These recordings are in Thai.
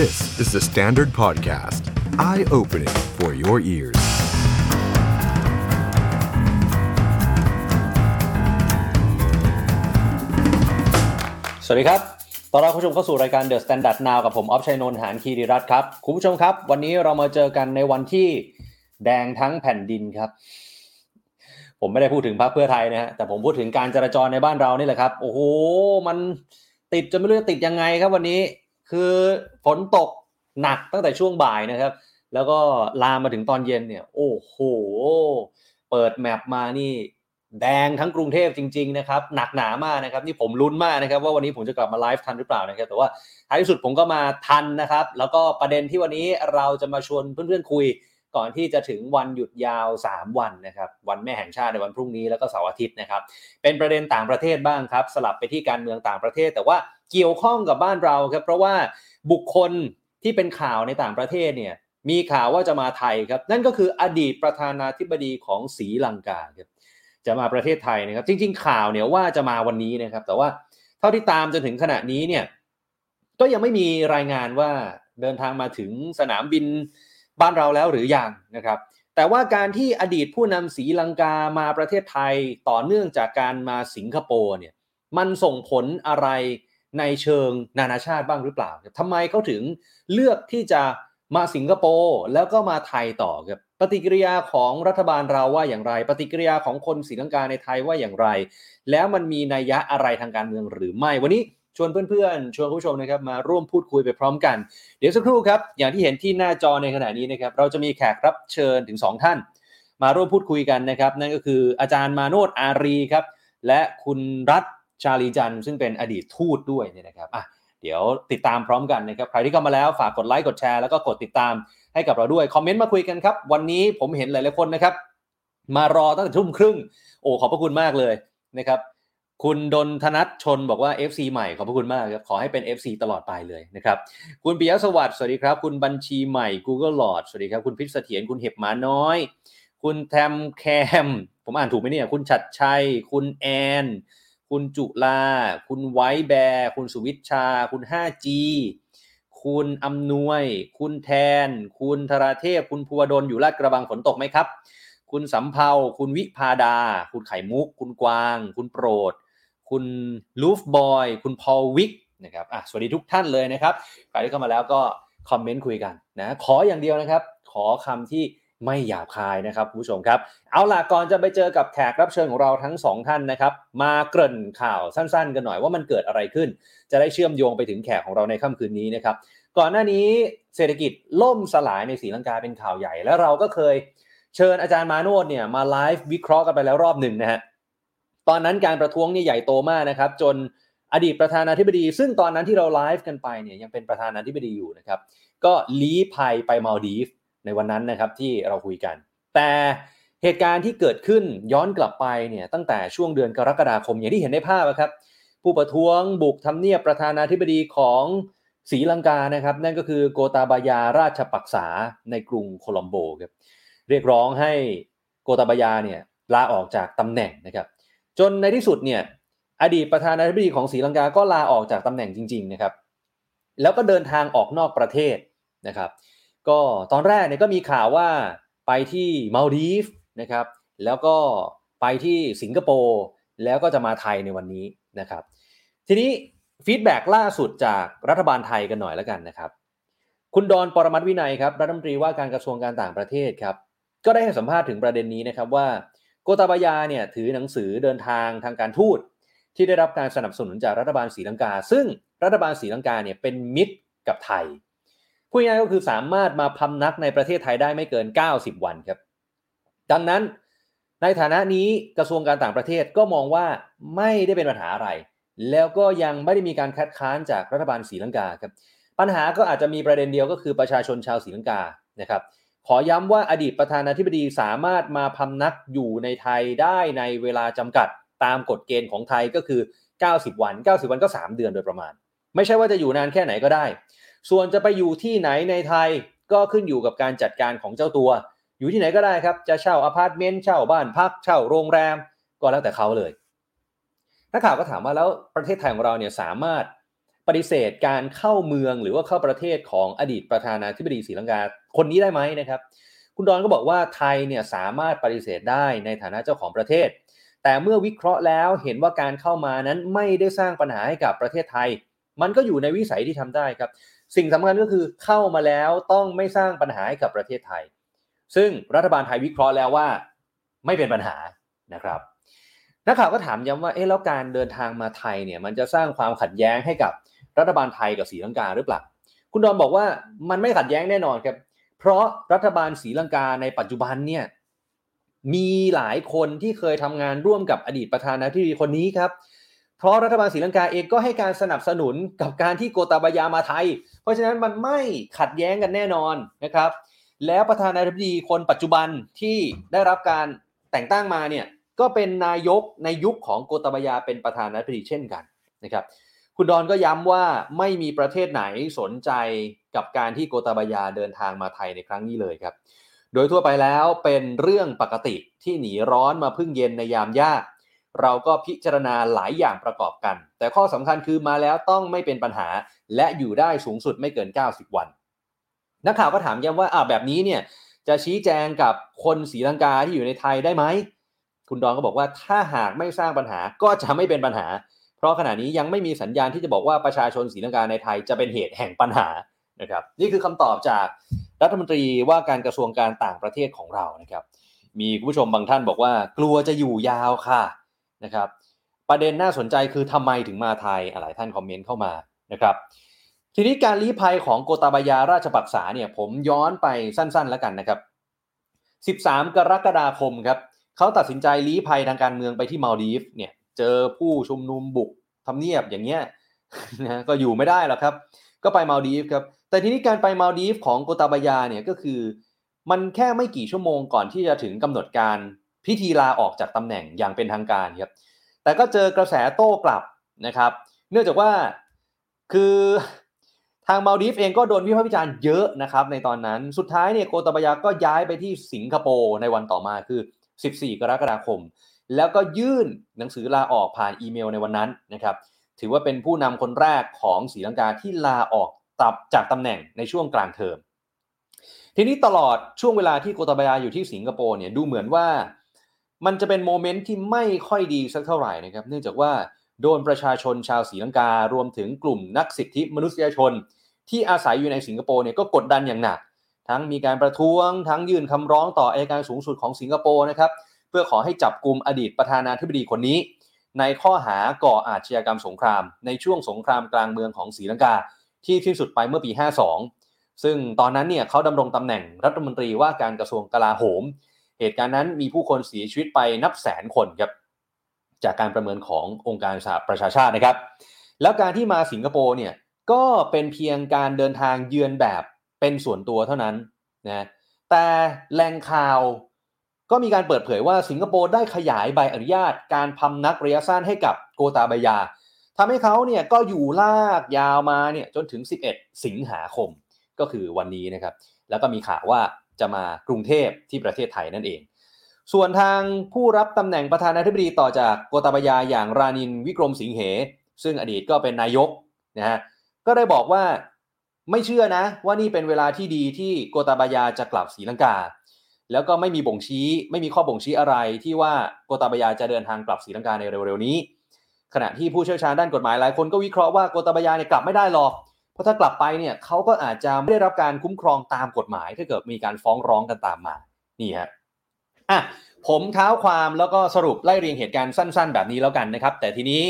This is the Standard Podcast. Eye-opening for your ears. สวัสดีครับ ตอนรับผู้ชมเข้าสู่รายการ The Standard Now กับผมออฟชัยนนท์หานคีรีรัตน์ครับ คุณผู้ชมครับ วันนี้เรามาเจอกันในวันที่แดงทั้งแผ่นดินครับ ผมไม่ได้พูดถึงพรรคเพื่อไทยนะฮะ แต่ผมพูดถึงการจราจรในบ้านเรานี่แหละครับ โอ้โห มันติดจนไม่รู้จะติดยังไงครับวันนี้ คือฝนตกหนักตั้งแต่ช่วงบ่ายนะครับ แล้วก็ลามมาถึงตอนเย็นเนี่ย โอ้โห เปิดแมปมานี่แดงทั้งกรุงเทพจริง ๆ นะครับ หนักหนามากนะครับ นี่ผมลุ้นมากนะครับ ว่าวันนี้ผมจะกลับมาไลฟ์ทันหรือเปล่านะครับ แต่ว่าท้ายที่สุดผมก็มาทันนะครับ แล้วก็ประเด็นที่วันนี้เราจะมาชวนเพื่อนๆคุย ก่อนที่จะถึงวันหยุดยาว 3 วันนะครับ วันแม่แห่งชาติในวันพรุ่งนี้แล้วก็เสาร์อาทิตย์นะครับ เป็นประเด็นต่างประเทศบ้างครับ สลับไปที่การเมืองต่างประเทศ แต่ว่าเกี่ยวข้องกับบ้านเราครับเพราะว่าบุคคลที่เป็นข่าวในต่างประเทศเนี่ยมีข่าวว่าจะมาไทยครับ นั่นก็คืออดีตประธานาธิบดีของศรีลังกาครับจะมาประเทศไทยนะครับ จริง ๆ ข่าวเนี่ยว่าจะมาวันนี้นะครับ แต่ว่าเท่าที่ตามจนถึงขณะนี้เนี่ยก็ยังไม่มีรายงานว่าเดินทางมาถึงสนามบิน บ้านเราแล้วหรือยังนะครับ แต่ว่าการที่อดีตผู้นำศรีลังกามาประเทศไทยต่อเนื่องจากการมาสิงคโปร์เนี่ยมันส่งผลอะไรในเชิงนานาชาติบ้างหรือเปล่าทำไมเขาถึงเลือกที่จะมาสิงคโปร์แล้วก็มาไทยต่อครับปฏิกิริยาของรัฐบาลเราว่าอย่างไร ปฏิกิริยาของคนศรีลังกาในไทยว่าอย่างไร แล้วมันมีนัยยะอะไรทางการเมืองหรือไม่วันนี้ ชวนเพื่อนๆ ชวนผู้ชมนะครับมาร่วมพูดคุยไปพร้อมกัน เดี๋ยวสักครู่ครับ อย่างที่เห็นที่หน้าจอในขณะนี้นะครับ เราจะมีแขกรับเชิญถึง 2 ท่าน มาร่วมพูดคุยกันนะครับ นั่นก็คืออาจารย์มาโนดอารีครับ และคุณรัฐชาลีจันทร์ซึ่งเป็นอดีตทูตด้วยเนี่ยนะครับอะเดี๋ยวติดตามพร้อมกันนะครับ ใครที่เข้ามาแล้วฝากกดไลค์กดแชร์แล้วก็กดติดตามให้กับเราด้วย คอมเมนต์มาคุยกันครับ วันนี้ผมเห็นหลายๆคนนะครับ มารอตั้งแต่ทุ่มครึ่ง โอ้ขอบพระคุณมากเลยนะครับ คุณดนธนัทชนบอกว่า FC ใหม่ขอบพระคุณมากครับขอให้เป็น FC ตลอดไปเลยนะครับ คุณปิยะสวัสดิ์สวัสดีครับ คุณบัญชีใหม่ Google Lord สวัสดีครับ คุณพิษเสถียรคุณเห็บหมาน้อย คุณแทมแคม ผมอ่านถูกไหมเนี่ย คุณชัดชัย คุณแอน คุณจุลา คุณไวท์แบร์ คุณสุวิชชา คุณ 5G คุณอำนวย คุณแทน คุณธราเทพ คุณภูวดลอยู่ลาดกระบังฝนตกไหมครับ คุณสำเภา คุณวิพาดา คุณไข่มุก คุณกวาง คุณโปรด คุณลูฟบอย คุณพอลวิกนะครับอะสวัสดีทุกท่านเลยนะครับใครที่เข้ามาแล้วก็คอมเมนต์คุยกันนะขออย่างเดียวนะครับ ขอคำที่ไม่หยาบคายนะครับคุณผู้ชมครับ เอาล่ะก่อนจะไปเจอกับแขกรับเชิญของเราทั้งสองท่านนะครับ มาเกริ่นข่าวสั้นๆ กันหน่อยว่ามันเกิดอะไรขึ้น จะได้เชื่อมโยงไปถึงแขกของเราในค่ำคืนนี้นะครับ ก่อนหน้านี้เศรษฐกิจล่มสลายในศรีลังกาเป็นข่าวใหญ่ แล้วเราก็เคยเชิญอาจารย์มาโนดเนี่ยมาไลฟ์วิเคราะห์กันไปแล้วรอบหนึ่งนะฮะ ตอนนั้นการประท้วงเนี่ยใหญ่โตมากนะครับ จนอดีตประธานาธิบดี ซึ่งตอนนั้นที่เราไลฟ์กันไปเนี่ยยังเป็นประธานาธิบดีอยู่นะครับ ก็ลี้ภัยไปมาลดีฟในวันนั้นนะครับที่เราคุยกัน แต่เหตุการณ์ที่เกิดขึ้นย้อนกลับไปเนี่ยตั้งแต่ช่วงเดือนกรกฎาคมอย่างที่เห็นในภาพนะครับ ผู้ประท้วงบุกทำเนียบประธานาธิบดีของศรีลังกานะครับ นั่นก็คือโกตาบายาราชปักษาในกรุงโคลัมโบครับเรียกร้องให้โกตาบายาเนี่ยลาออกจากตำแหน่งนะครับ จนในที่สุดเนี่ยอดีตประธานาธิบดีของศรีลังกาก็ลาออกจากตำแหน่งจริงๆนะครับแล้วก็เดินทางออกนอกประเทศนะครับ ก็ตอนแรกเนี่ยก็มีข่าวว่าไปที่มาลดีฟนะครับแล้วก็ไปที่สิงคโปร์แล้วก็จะมาไทยในวันนี้นะครับ ทีนี้ฟีดแบ็ล่าสุดจากรัฐบาลไทยกันหน่อยแล้วกันนะครับ คุณดอนปรมัตถวินัยครับรัฐมนตรีว่าการกระทรวงการต่างประเทศครับ ก็ได้ให้สัมภาษณ์ถึงประเด็นนี้นะครับว่า โกตาบายาเนี่ยถือหนังสือเดินทางทางการทูตที่ได้รับการสนับสนุนจากรัฐบาลศรีลังกา ซึ่งรัฐบาลศรีลังกาเนี่ยเป็นมิตรกับไทยพูดง่ายก็คือสามารถมาพำนักในประเทศไทยได้ไม่เกิน 90 วันครับ ดังนั้นในฐานะนี้กระทรวงการต่างประเทศก็มองว่าไม่ได้เป็นปัญหาอะไร แล้วก็ยังไม่ได้มีการคัดค้านจากรัฐบาลศรีลังกาครับปัญหาก็อาจจะมีประเด็นเดียวก็คือประชาชนชาวศรีลังกานะครับ ขอย้ำว่าอดีตประธานาธิบดีสามารถมาพำนักอยู่ในไทยได้ในเวลาจำกัดตามกฎเกณฑ์ของไทยก็คือ 90 วัน 90 วันก็ 3 เดือนโดยประมาณ ไม่ใช่ว่าจะอยู่นานแค่ไหนก็ได้ ส่วนจะไปอยู่ที่ไหนในไทยก็ขึ้นอยู่กับการจัดการของเจ้าตัว อยู่ที่ไหนก็ได้ครับ จะเช่าอพาร์ตเมนต์ เช่าบ้านพัก เช่าโรงแรม ก็แล้วแต่เขาเลย นักข่าวก็ถามว่าแล้วประเทศไทยของเราเนี่ยสามารถ ปฏิเสธการเข้าเมืองหรือว่าเข้าประเทศของอดีตประธานาธิบดีศรีลังกาคนนี้ได้ไหมนะครับ คุณดอนก็บอกว่าไทยเนี่ยสามารถปฏิเสธได้ในฐานะเจ้าของประเทศ แต่เมื่อวิเคราะห์แล้วเห็นว่าการเข้ามานั้นไม่ได้สร้างปัญหาให้กับประเทศไทย มันก็อยู่ในวิสัยที่ทำได้ครับ สิ่งสำคัญก็คือเข้ามาแล้วต้องไม่สร้างปัญหาให้กับประเทศไทย ซึ่งรัฐบาลไทยวิเคราะห์แล้วว่า ไม่เป็นปัญหานะครับนักข่าวก็ถามย้ำว่าเอ๊ะแล้วการเดินทางมาไทยเนี่ยมันจะสร้างความขัดแย้งให้กับ รัฐบาลไทยกับศรีลังกาหรือเปล่า คุณดอนบอกว่ามันไม่ขัดแย้งแน่นอนครับ เพราะรัฐบาลศรีลังกาในปัจจุบันเนี่ยมีหลายคนที่เคยทำงานร่วมกับอดีตประธานาธิบดีคนนี้ครับ เพราะรัฐบาลศรีลังกาเองก็ให้การสนับสนุนกับการที่โกตาบายามาไทย เพราะฉะนั้นมันไม่ขัดแย้งกันแน่นอนนะครับ แล้วประธานาธิบดีคนปัจจุบันที่ได้รับการแต่งตั้งมาเนี่ยก็เป็นนายกในยุคของโกตาบายาเป็นประธานาธิบดีเช่นกันนะครับ คุณดอนก็ย้ำว่าไม่มีประเทศไหนสนใจกับการที่โกตาบายาเดินทางมาไทยในครั้งนี้เลยครับ โดยทั่วไปแล้วเป็นเรื่องปกติที่หนีร้อนมาพึ่งเย็นในยามยาก เราก็พิจารณาหลายอย่างประกอบกัน แต่ข้อสำคัญคือมาแล้วต้องไม่เป็นปัญหา และอยู่ได้สูงสุดไม่เกิน 90 วัน นักข่าวก็ถามย้ำว่าอ่าแบบนี้เนี่ยจะชี้แจงกับคนศรีลังกาที่อยู่ในไทยได้ไหมคุณดอนก็บอกว่าถ้าหากไม่สร้างปัญหาก็จะไม่เป็นปัญหา เพราะขณะนี้ยังไม่มีสัญญาณที่จะบอกว่าประชาชนศรีลังกาในไทยจะเป็นเหตุแห่งปัญหานะครับนี่คือคำตอบจากรัฐมนตรีว่าการกระทรวงการต่างประเทศของเรานะครับมีคุณผู้ชมบางท่านบอกว่ากลัวจะอยู่ยาวค่ะนะครับประเด็นน่าสนใจคือทำไมถึงมาไทยหลายท่านคอมเมนต์เข้ามานะครับทีนี้การลี้ภัยของโกตาบายาราชปักษาเนี่ยผมย้อนไปสั้นๆแล้วกันนะครับ 13 กรกฎาคมครับเขาตัดสินใจลี้ภัยทางการเมืองไปที่มาลดีฟเนี่ย เจอผู้ชุมนุมบุกทำเนียบอย่างเงี้ยนะก็อยู่ไม่ได้หรอกครับ ก็ไปมาดีฟครับ แต่ทีนี้การไปมาดีฟของโกตาบายาเนี่ยก็คือ มันแค่ไม่กี่ชั่วโมงก่อนที่จะถึงกำหนดการพิธีลาออกจากตำแหน่งอย่างเป็นทางการครับ แต่ก็เจอกระแสโต้กลับนะครับ เนื่องจากว่าคือทางมาดีฟเองก็โดนวิพากษ์วิจารณ์เยอะนะครับในตอนนั้น สุดท้ายเนี่ยโกตาบายาก็ย้ายไปที่สิงคโปร์ในวันต่อมาคือ 14 กรกฎาคม แล้วก็ยื่นหนังสือลาออกผ่านอีเมลในวันนั้นนะครับ ถือว่าเป็นผู้นำคนแรกของศรีลังกาที่ลาออกตับจากตำแหน่งในช่วงกลางเทอม ทีนี้ตลอดช่วงเวลาที่โกตาบายาอยู่ที่สิงคโปร์เนี่ยดูเหมือนว่า มันจะเป็นโมเมนต์ที่ไม่ค่อยดีสักเท่าไหร่นะครับ เนื่องจากว่าโดนประชาชนชาวศรีลังการวมถึงกลุ่มนักสิทธิมนุษยชน ที่อาศัยอยู่ในสิงคโปร์เนี่ยก็กดดันอย่างหนัก ทั้งมีการประท้วงทั้งยื่นคำร้องต่ออัยการสูงสุดของสิงคโปร์นะครับ เพื่อขอให้จับกลุ่มอดีตประธานาธิบดีคนนี้ ในข้อหาก่ออาชญากรรมสงคราม ในช่วงสงครามกลางเมืองของศรีลังกา ที่สิ้นสุดไปเมื่อปี 52 ซึ่งตอนนั้นเนี่ยเขาดำรงตำแหน่งรัฐมนตรีว่าการกระทรวงกลาโหม เหตุการณ์นั้นมีผู้คนเสียชีวิตไปนับแสนคนครับจากการประเมินขององค์การสหประชาชาตินะครับ แล้วการที่มาสิงคโปร์เนี่ยก็เป็นเพียงการเดินทางเยือนแบบเป็นส่วนตัวเท่านั้นนะแต่แหล่งข่าว ก็มีการเปิดเผยว่าสิงคโปร์ได้ขยายใบอนุญาตการพำนักระยะสั้นให้กับโกตาบายาทำให้เขาเนี่ยก็อยู่ลากยาวมาเนี่ยจนถึง 11 สิงหาคมก็คือวันนี้นะครับ แล้วก็มีข่าวว่าจะมากรุงเทพที่ประเทศไทยนั่นเอง ส่วนทางผู้รับตำแหน่งประธานาธิบดีต่อจากโกตาบายาอย่างรานินวิกรมสิงเห ซึ่งอดีตก็เป็นนายกนะฮะก็ได้บอกว่าไม่เชื่อนะว่านี่เป็นเวลาที่ดีที่โกตาบายาจะกลับศรีลังกา แล้วก็ไม่มีบ่งชี้ ไม่มีข้อบ่งชี้อะไรที่ว่าโกตาบยาจะเดินทางกลับศรีลังกาในเร็วๆนี้ ขณะที่ผู้เชี่ยวชาญด้านกฎหมายหลายคนก็วิเคราะห์ว่าโกตาบยาเนี่ยกลับไม่ได้หรอก เพราะถ้ากลับไปเนี่ยเขาก็อาจจะไม่ได้รับการคุ้มครองตามกฎหมาย ถ้าเกิดมีการฟ้องร้องกันตามมา นี่ฮะอะผมเท้าความแล้วก็สรุปไล่เรียงเหตุการณ์สั้น ๆ แบบนี้แล้วกันนะครับ แต่ทีนี้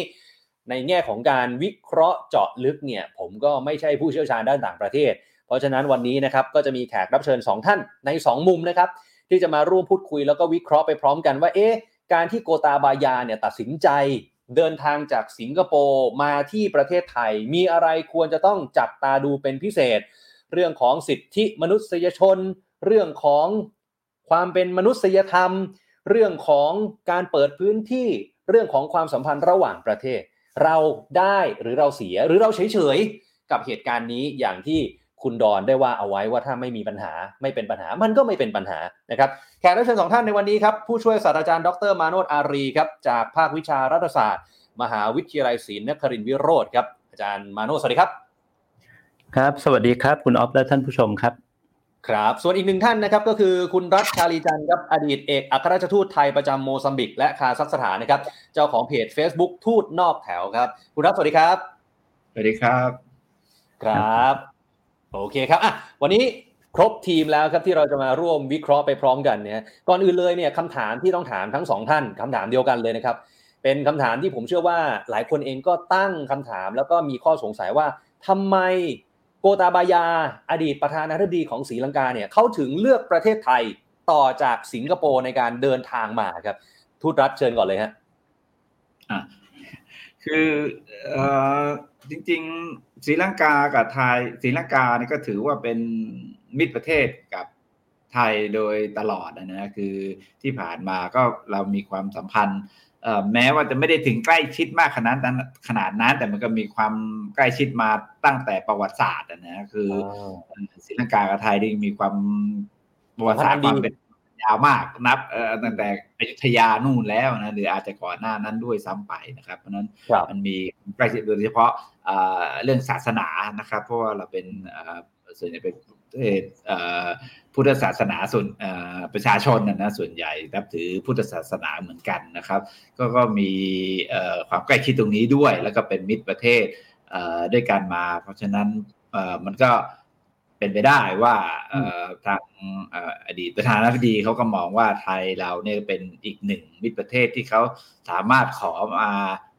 ในแง่ของการวิเคราะห์เจาะลึกเนี่ยผมก็ไม่ใช่ผู้เชี่ยวชาญด้านต่างประเทศ เพราะฉะนั้นวันนี้นะครับก็จะมีแขกรับเชิญ 2 ท่านใน 2 มุมนะครับที่จะมาร่วมพูดคุยแล้วก็วิเคราะห์ไปพร้อมกันว่าเอ๊ะการที่โกตาบายาเนี่ยตัดสินใจเดินทางจากสิงคโปร์มาที่ประเทศไทย มีอะไรควรจะต้องจับตาดูเป็นพิเศษ เรื่องของสิทธิมนุษยชน เรื่องของความเป็นมนุษยธรรม เรื่องของการเปิดพื้นที่เรื่องของความสัมพันธ์ระหว่างประเทศ เราได้หรือเราเสียหรือเราเฉยๆกับเหตุการณ์นี้อย่างที่ คุณดอนได้ว่าเอาไว้ว่าถ้าไม่มีปัญหาไม่เป็นปัญหามันก็ไม่เป็นปัญหานะครับแขกรับเชิญสองท่านในวันนี้ครับผู้ช่วยศาสตราจารย์ดรมาโนตอารีครับจากภาควิชารัฐศาสตร์ มหาวิทยาลัยศรีนครินทรวิโรธครับอาจารย์มาโนสวัสดีครับ ครับ สวัสดีครับ คุณออฟและท่านผู้ชมครับครับส่วนอีกหนึ่งท่านนะครับก็คือคุณรัศม์ ชาลีจันทร์ครับอดีตเอกอัครราชทูตไทยประจำโมซัมบิก และคาซัคสถานนะครับเจ้าของเพจ Facebook ทูตนอกแถวครับ คุณรัฐสวัสดีครับ สวัสดีครับ ครับ โอเคครับอะวันนี้ครบทีมแล้วครับที่เราจะมาร่วมวิเคราะห์ไปพร้อมกันเนี่ยก่อนอื่นเลยเนี่ยคำถามที่ต้องถามทั้งสองท่านคำถามเดียวกันเลยนะครับ เป็นคำถามที่ผมเชื่อว่าหลายคนเองก็ตั้งคำถาม แล้วก็มีข้อสงสัยว่าทำไมโกตาบายา อดีตประธานาธิบดีของศรีลังกาเนี่ยเขาถึงเลือกประเทศไทยต่อจากสิงคโปร์ในการเดินทางมาครับ ทูตรัฐเชิญก่อนเลยฮะอะคืออ่อ จริงๆศรีลังกากับไทยศรีลังกาเนี่ยก็ถือว่าเป็นมิตรประเทศกับไทยโดยตลอดนะนะคือที่ผ่านมาก็เรามีความสัมพันธ์เอ่อแม้ว่าจะไม่ได้ถึงใกล้ชิดมากขนาดนั้นขนาดนั้น แต่มันก็มีความใกล้ชิดมาตั้งแต่ประวัติศาสตร์อะนะคืออศรีลังกากับไทยนี่มีความประวัติศาสตร์ความเป็น ยาวมากนับเอ่อตั้งแต่อยุธยานู่นแล้วนะหรืออาจจะก่อนหน้านั้นด้วยซ้ำไปนะครับ เพราะฉะนั้นครับมันมีใกล้ชิดโดยเฉพาะเอ่อเรื่องศาสนานะครับ เพราะว่าเราเป็นเอ่อส่วนใหญ่เป็นประเทศเอ่อพุทธศาสนาส่วนเอ่อประชาชนนะนะส่วนใหญ่นับถือพุทธศาสนาเหมือนกันนะครับ ก็ก็มีเอ่อความใกล้ชิดตรงนี้ด้วย แล้วก็เป็นมิตรประเทศเอ่อด้วยกันมา เพราะฉะนั้นเอ่อมันก็เป็นไปได้ว่าเอ่อทางเอ่ออดีตประธานาธิบดีเขาก็มองว่าไทยเราเนี่ยเป็นอีกหนึ่งมิตรประเทศที่เขาสามารถขอมา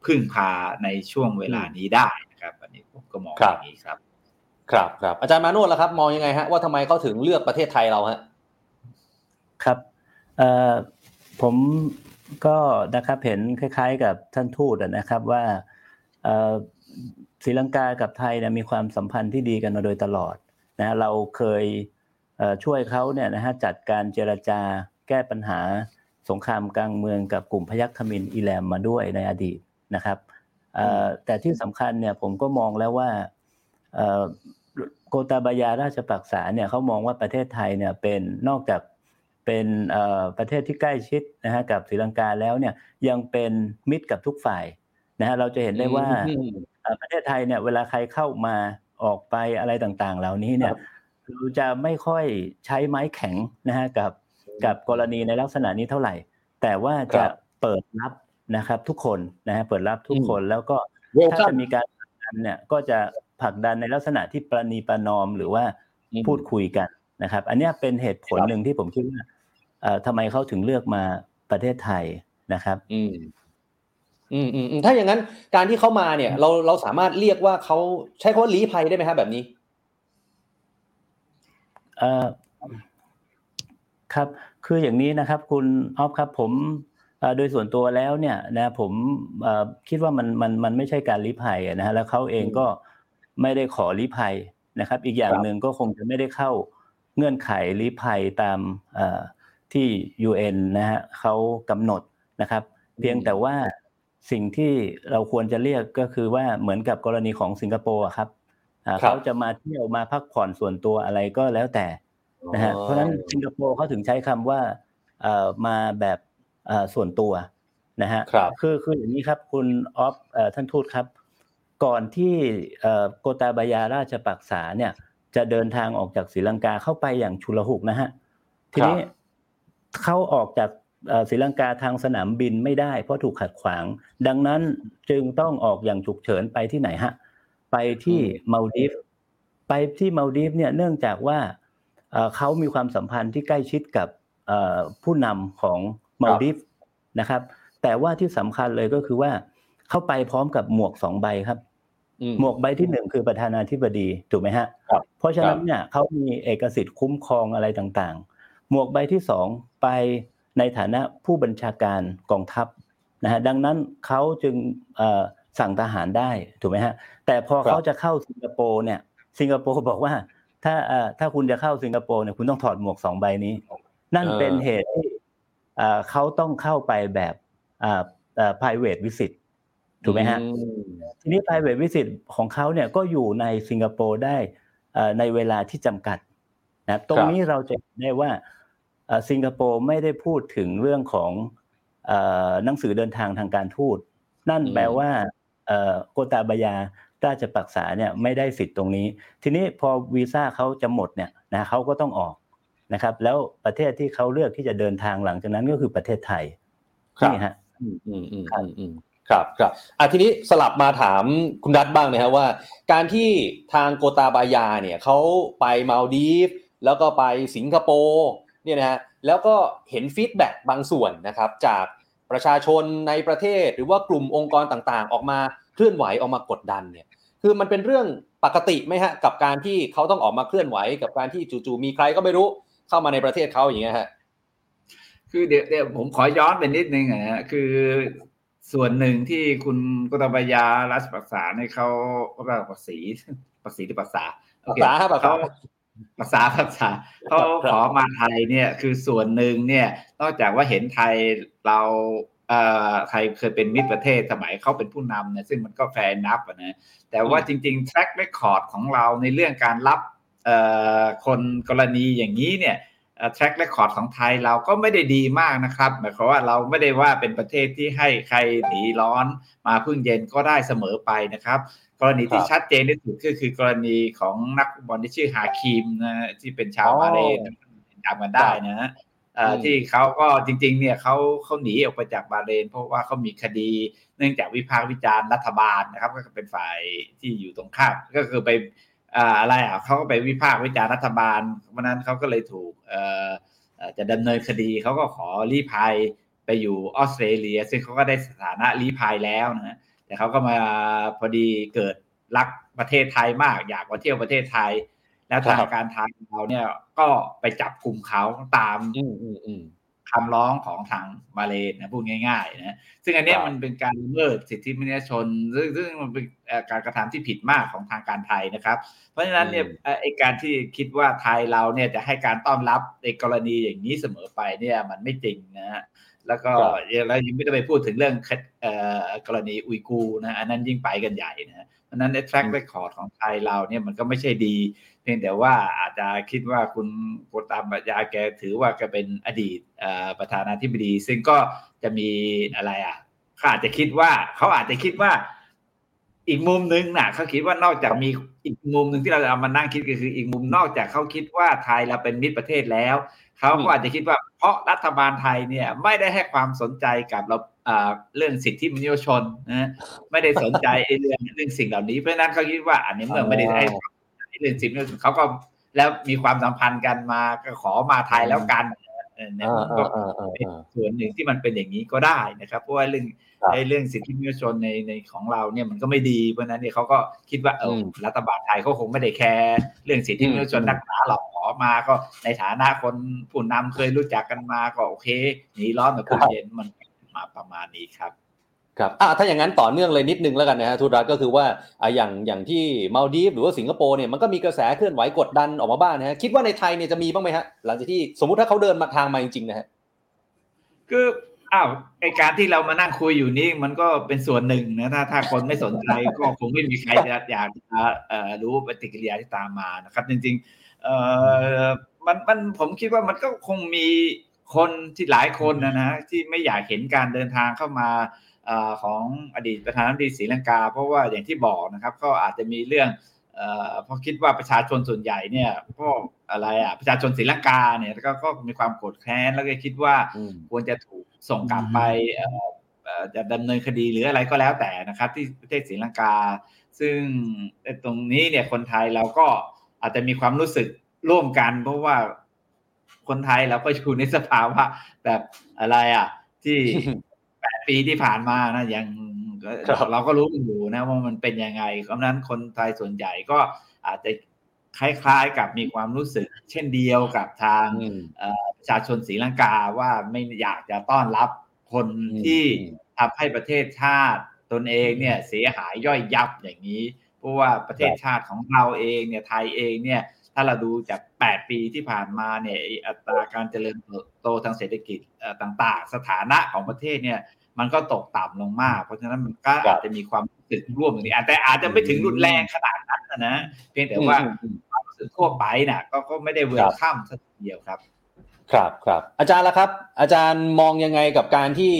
พึ่งพาในช่วงเวลานี้ได้นะครับอันนี้ผมก็มองครับอย่างนี้ครับ ครับครับอาจารย์มาโนดล่ะครับ มองยังไงฮะว่าทำไมเขาถึงเลือกประเทศไทยเราฮะครับเอ่อผมก็นะครับเห็นคล้าย ๆ กับท่านทูตอะนะครับว่าเอ่อศรีลังกากับไทยเนี่ยมีความสัมพันธ์ที่ดีกันมาโดยตลอด นะเราเคยเอ่อช่วยเขาเนี่ยนะฮะจัดการเจรจาแก้ปัญหาสงครามกลางเมืองกับกลุ่มพยัคฆ์ทมินอีแลมมาด้วยในอดีตนะครับเอ่อแต่ที่สำคัญเนี่ยผมก็มองแล้วว่าเอ่อโกตาบายาราชปักษาเนี่ยเขามองว่าประเทศไทยเนี่ยเป็นนอกจากเป็นเอ่อประเทศที่ใกล้ชิดนะฮะกับศรีลังกาแล้วเนี่ยยังเป็นมิตรกับทุกฝ่ายนะฮะเราจะเห็นได้ว่าอืมเอ่อประเทศไทยเนี่ยเวลาใครเข้ามา ออกไปอะไรต่างๆ เหล่านี้เนี่ยเราจะไม่ค่อยใช้ไม้แข็งนะฮะกับกับกรณีในลักษณะนี้เท่าไหร่ แต่ว่าครัจะบเปิดรับนะครับ ทุกคนนะฮะเปิดรับทุกคนแล้วก็เวลถ้าคัมจะมีการผลักดันเนี่ยก็จะผลักดันในลักษณะที่ประนีประนอมหรือว่าอืมพูดคุยกันนะครับ อันเนี้ยเป็นเหตุผลครับหนึ่งที่ผมคิดว่าเอ่อทำไมเขาถึงเลือกมาประเทศไทยนะครับ อืมอืมอืมอืมถ้าอย่างนั้นการที่เขามาเนี่ย เราเราสามารถเรียกว่าเขาใช้คำว่าลี้ภัยได้ไหมครับแบบนี้เอ่อครับ คืออย่างนี้นะครับ คุณออฟครับ ผมเอ่อโดยส่วนตัวแล้วเนี่ยนะผมเอ่อคิดว่ามันมันมันไม่ใช่การลี้ภัยอะนะฮะแล้วเขาเองก็ไม่ได้ขอลี้ภัยนะครับ อีกอย่างครับหนึ่งก็คงจะไม่ได้เข้าเงื่อนไขลี้ภัยตามเอ่อที่ UN นะฮะเขากำหนดนะครับ เพียงแต่ว่า สิ่งที่เราควรจะเรียกก็คือว่าเหมือนกับกรณีของสิงคโปร์อะครับอ่าครับเขาจะมาเที่ยวมาพักผ่อนส่วนตัวอะไรก็แล้วแต่นะฮะเพราะฉะนั้นสิงคโปร์เขาถึงใช้คำว่าเอ่อมาแบบเอ่อส่วนตัวนะฮะครับคือคืออย่างนี้ครับคุณออฟเอ่อท่านทูตครับ ก่อนที่เอ่อโกตาบายาราชปักษาเนี่ย จะเดินทางออกจากศรีลังกาเข้าไปอย่างฉุกละหุกนะฮะทีนี้เขาออกจากเอ่อ ศรีลังกาทางสนามบินไม่ได้ เพราะถูกขัดขวาง ดังนั้นจึงต้องออกอย่างฉุกเฉินไปที่ไหนฮะ ไปที่มาลดีฟไปที่มาลดีฟเนี่ยเนื่องจากว่าเอ่อเขามีความสัมพันธ์ที่ใกล้ชิดกับเอ่อผู้นำของมาลดีฟนะครับ แต่ว่าที่สำคัญเลยก็คือว่าเข้าไปพร้อมกับหมวกสองใบครับอืมหมวกใบที่หนึ่งคือประธานาธิบดีถูกไหมฮะครับเพราะฉะนั้นครับเนี่ยเขามีเอกสิทธิ์คุ้มครองอะไรต่างๆ หมวกใบที่สองไป ในฐานะผู้บัญชาการกองทัพนะฮะดังนั้นเขาจึงเอ่อสั่งทหารได้ถูกไหมฮะแต่พอครับเขาจะเข้าสิงคโปร์เนี่ย สิงคโปร์บอกว่าถ้าเอ่อถ้าคุณจะเข้าสิงคโปร์เนี่ยคุณต้องถอดหมวกสองใบนี้ นั่นเออเป็นเหตุที่เอ่อเขาต้องเข้าไปแบบอ่าเอ่อ private visit ถูกไหมฮะอืมทีนี้ private visit ของเขาเนี่ยก็อยู่ในสิงคโปร์ได้เอ่อในเวลาที่จำกัดนะตรงนี้เราจะเห็นได้ว่าเอ่อ สิงคโปร์ไม่ได้พูดถึงเรื่องของเอ่อหนังสือเดินทางทางการทูต นั่นอืมแปลว่าเอ่อโกตาบายาราชปักษาเนี่ยไม่ได้สิทธิ์ตรงนี้ ทีนี้พอวีซ่าเขาจะหมดเนี่ยนะเขาก็ต้องออกนะครับ แล้วประเทศที่เขาเลือกที่จะเดินทางหลังจากนั้นก็คือประเทศไทยครับนี่ฮะอืมอืมอืมครับอืมอืมครับครับอะทีนี้สลับมาถามท่านทูตบ้างนะครับว่า การที่ทางโกตาบายาเนี่ยเขาไปมาลดีฟแล้วก็ไปสิงคโปร์ เนี่ยนะฮะแล้วก็เห็น feedback บางส่วนนะครับจากประชาชนในประเทศหรือว่ากลุ่มองค์กรต่างๆ ออกมาเคลื่อนไหวออกมากดดันเนี่ยคือมันเป็นเรื่องปกติไหมฮะกับการที่เขาต้องออกมาเคลื่อนไหว กับการที่จู่ๆมีใครก็ไม่รู้เข้ามาในประเทศเขาอย่างเงี้ยฮะคือเดี๋ยวเดี๋ยวผมขอย้อนไปนิดนึงนะฮะคือส่วนหนึ่งที่คุณกุตบายารัชปักษาเนี่ยเขาก็แบบปักษีปักษีหรือปักษาโอเคปักษาครับปักษาเขา ปักษาปักษาเขาครับขอมาไทยเนี่ยคือส่วนหนึ่งเนี่ยนอกจากว่าเห็นไทยเราเอ่อไทยเคยเป็นมิตรประเทศสมัยเขาเป็นผู้นำเนี่ยซึ่งมันก็แฟร์นับอะนะแต่ว่าจริงๆ track record ของเราในเรื่องการรับเอ่อคนกรณีอย่างนี้เนี่ย track record ของไทยเราก็ไม่ได้ดีมากนะครับหมายความว่าเราไม่ได้ว่าเป็นประเทศที่ให้ใครหนีร้อนมาพึ่งเย็นก็ได้เสมอไปนะครับ กรณีที่ครับชัดเจนที่สุดก็คือกรณีของนักฟุตบอลที่ชื่อฮาคิมนะที่เป็นชาวอ๋อมาเลย์จำกันได้นะฮะเอ่ออมที่เขาก็จริง ๆ เนี่ยเขาเขาหนีออกไปจากบาห์เรนเพราะว่าเขามีคดี เนื่องจากวิพากษ์วิจารณ์รัฐบาลนะครับ ก็เป็นฝ่ายที่อยู่ตรงข้ามก็คือไป อะไรอะเขาก็ไปวิพากษ์วิจารณ์รัฐบาลวันนั้นเขาก็เลยถูกเออจะดำเนินคดีเขาก็ขอรีภัยไปอยู่ออสเตรเลีย ซึ่งเขาก็ได้สถานะรีภัยแล้วนะฮะแต่เขาก็มาพอดีเกิดรักประเทศไทยมากอยากมาเที่ยวประเทศไทย แล้วทางครับการไทยเราเนี่ยก็ไปจับกลุ่มเขาตามอืมอืมอืม คำร้องของทางมาเลย์นะพูดง่ายๆนะซึ่งอันเนี้ยครับมันเป็นการละเมิดสิทธิมนุษยชน ซึ่งซึ่งมันเป็นเอ่อการกระทำที่ผิดมากของทางการไทยนะครับ เพราะฉะนั้นเนี่ยเอ่อไอการที่คิดว่าไทยเราเนี่ยจะให้การต้อนรับในกรณีอย่างนี้เสมอไปเนี่ยมันไม่จริงนะฮะแล้วก็ครับแล้วยังไม่ได้ไปพูดถึงเรื่องเอ่อกรณีอุยกูร์นะอันนั้นยิ่งไปกันใหญ่นะฮะเพราะฉะนั้นใน track record ของไทยเราเนี่ยมันก็ไม่ใช่ดี เพียงแต่ว่าอาจจะคิดว่าคุณโกตามปัญญาแกถือว่าแกเป็นอดีตประธานาธิบดี ซึ่งก็จะมีอะไรอะเขาอาจจะคิดว่าเขาอาจจะคิดว่า อีกมุมหนึ่งน่ะเขาคิดว่านอกจากมีอีกมุมหนึ่งที่เราจะเอามานั่งคิดก็คืออีกมุมนอกจากเขาคิดว่าไทยเราเป็นมิตรประเทศแล้วเขาก็อาจจะคิดว่า เพราะรัฐบาลไทยเนี่ย ไม่ได้ให้ความสนใจกับเราเรื่องสิทธิมนุษยชนนะไม่ได้สนใจเรื่องเรื่องสิ่งเหล่านี้เพราะนั้นเขาคิดว่าอันนี้เมื่อไม่ได้ให้เรื่องสิ ทธิมนุษยชนเขาก็แล้วมีความสัมพันธ์กันมาก็ขอมาไทยแล้วกันเออเนี่ยอ่ามันก็อ่าอ่าเป็นอ่าส่วนหนึ่งที่มันเป็นอย่างนี้ก็ได้นะครับ เพราะว่าเรื่องครับไอ้เรื่องสิทธิมนุษยชนในในของเราเนี่ยมันก็ไม่ดีเพราะฉะนั้นเนี่ยเขาก็คิดว่าเอออมรัฐบาลไทยเขาคงไม่ได้แคร์เรื่องสิทธิมนุษยชนอืมนักหนาหรอกขอมาก็ในฐานะคนผู้นำเคยรู้จักกันมาก็โอเคหนีร้อนมาพูดเย็นมันมาประมาณนี้ครับ ครับอะถ้าอย่างนั้นต่อเนื่องเลยนิดนึงแล้วกันนะฮะทุรัตก็คือว่าอะอย่างอย่างที่มาลดีฟหรือว่าสิงคโปร์เนี่ยมันก็มีกระแสเคลื่อนไหวกดดันออกมาบ้างนะฮะคิดว่าในไทยเนี่ยจะมีบ้างไหมฮะหลังจากที่สมมุติถ้าเขาเดินมาทางมาจริงๆนะฮะคืออ้าวไอการที่เรามานั่งคุยอยู่นี่มันก็เป็นส่วนหนึ่งนะถ้าถ้าคนไม่สนใจก็คงไม่มีใครจะอยากจะเอ่อรู้ปฏิกิริยาที่ตามมานะครับ จริงๆเอ่อมันมันผมคิดว่ามันก็คงมีคนที่หลายคนนะนะที่ไม่อยากเห็นการเดินทางเข้ามา ของอดีตประธานาธิบดีศรีลังกา เพราะว่าอย่างที่บอกนะครับก็อาจจะมีเรื่องเอ่อเพราะคิดว่าประชาชนส่วนใหญ่เนี่ยก็อะไรอะประชาชนศรีลังกาเนี่ยก็ก็มีความโกรธแค้นแล้วก็คิดว่าอืมควรจะถูกส่งกลับไปเอ่อเอ่อจะดำเนินคดีหรืออะไรก็แล้วแต่นะครับ ที่ประเทศศรีลังกา ซึ่งตรงนี้เนี่ยคนไทยเราก็อาจจะมีความรู้สึกร่วมกัน เพราะว่าคนไทยเราก็อยู่ในสภาวะแบบอะไรอะ ที่แปดปีที่ผ่านมานะยังครับเราก็รู้กันอยู่นะว่ามันเป็นยังไงเพราะฉะนั้นคนไทยส่วนใหญ่ก็อาจจะคล้ายๆกับมีความรู้สึก เช่นเดียวกับทางอืมเอ่อประชาชนศรีลังกาว่าไม่อยากจะต้อนรับคนอืมที่อืมทำให้ประเทศชาติตนเองเนี่ยเสียหายย่อยยับอย่างนี้เพราะว่าประเทศชาติของเราเองเนี่ยไทยเองเนี่ยถ้าเราดูจาก 8 ปีที่ผ่านมาเนี่ยไอ้อัตราการเจริญเติบโตทางเศรษฐกิจเอ่อต่าง ๆ สถานะของประเทศเนี่ย มันก็ตกต่ำลงมาก เพราะฉะนั้นมันก็ครับอาจจะมีความรู้สึกร่วมตรงนี้อาจแต่อาจจะไม่ถึงรุนแรงขนาดนั้นนะนะเพียงแต่ว่าอืมอืมความรู้สึกทั่วไปน่ะก็ก็ไม่ได้เวลข้ามสักทีเดียวครับ ครับครับ อาจารย์ละครับ อาจารย์มองยังไงกับการที่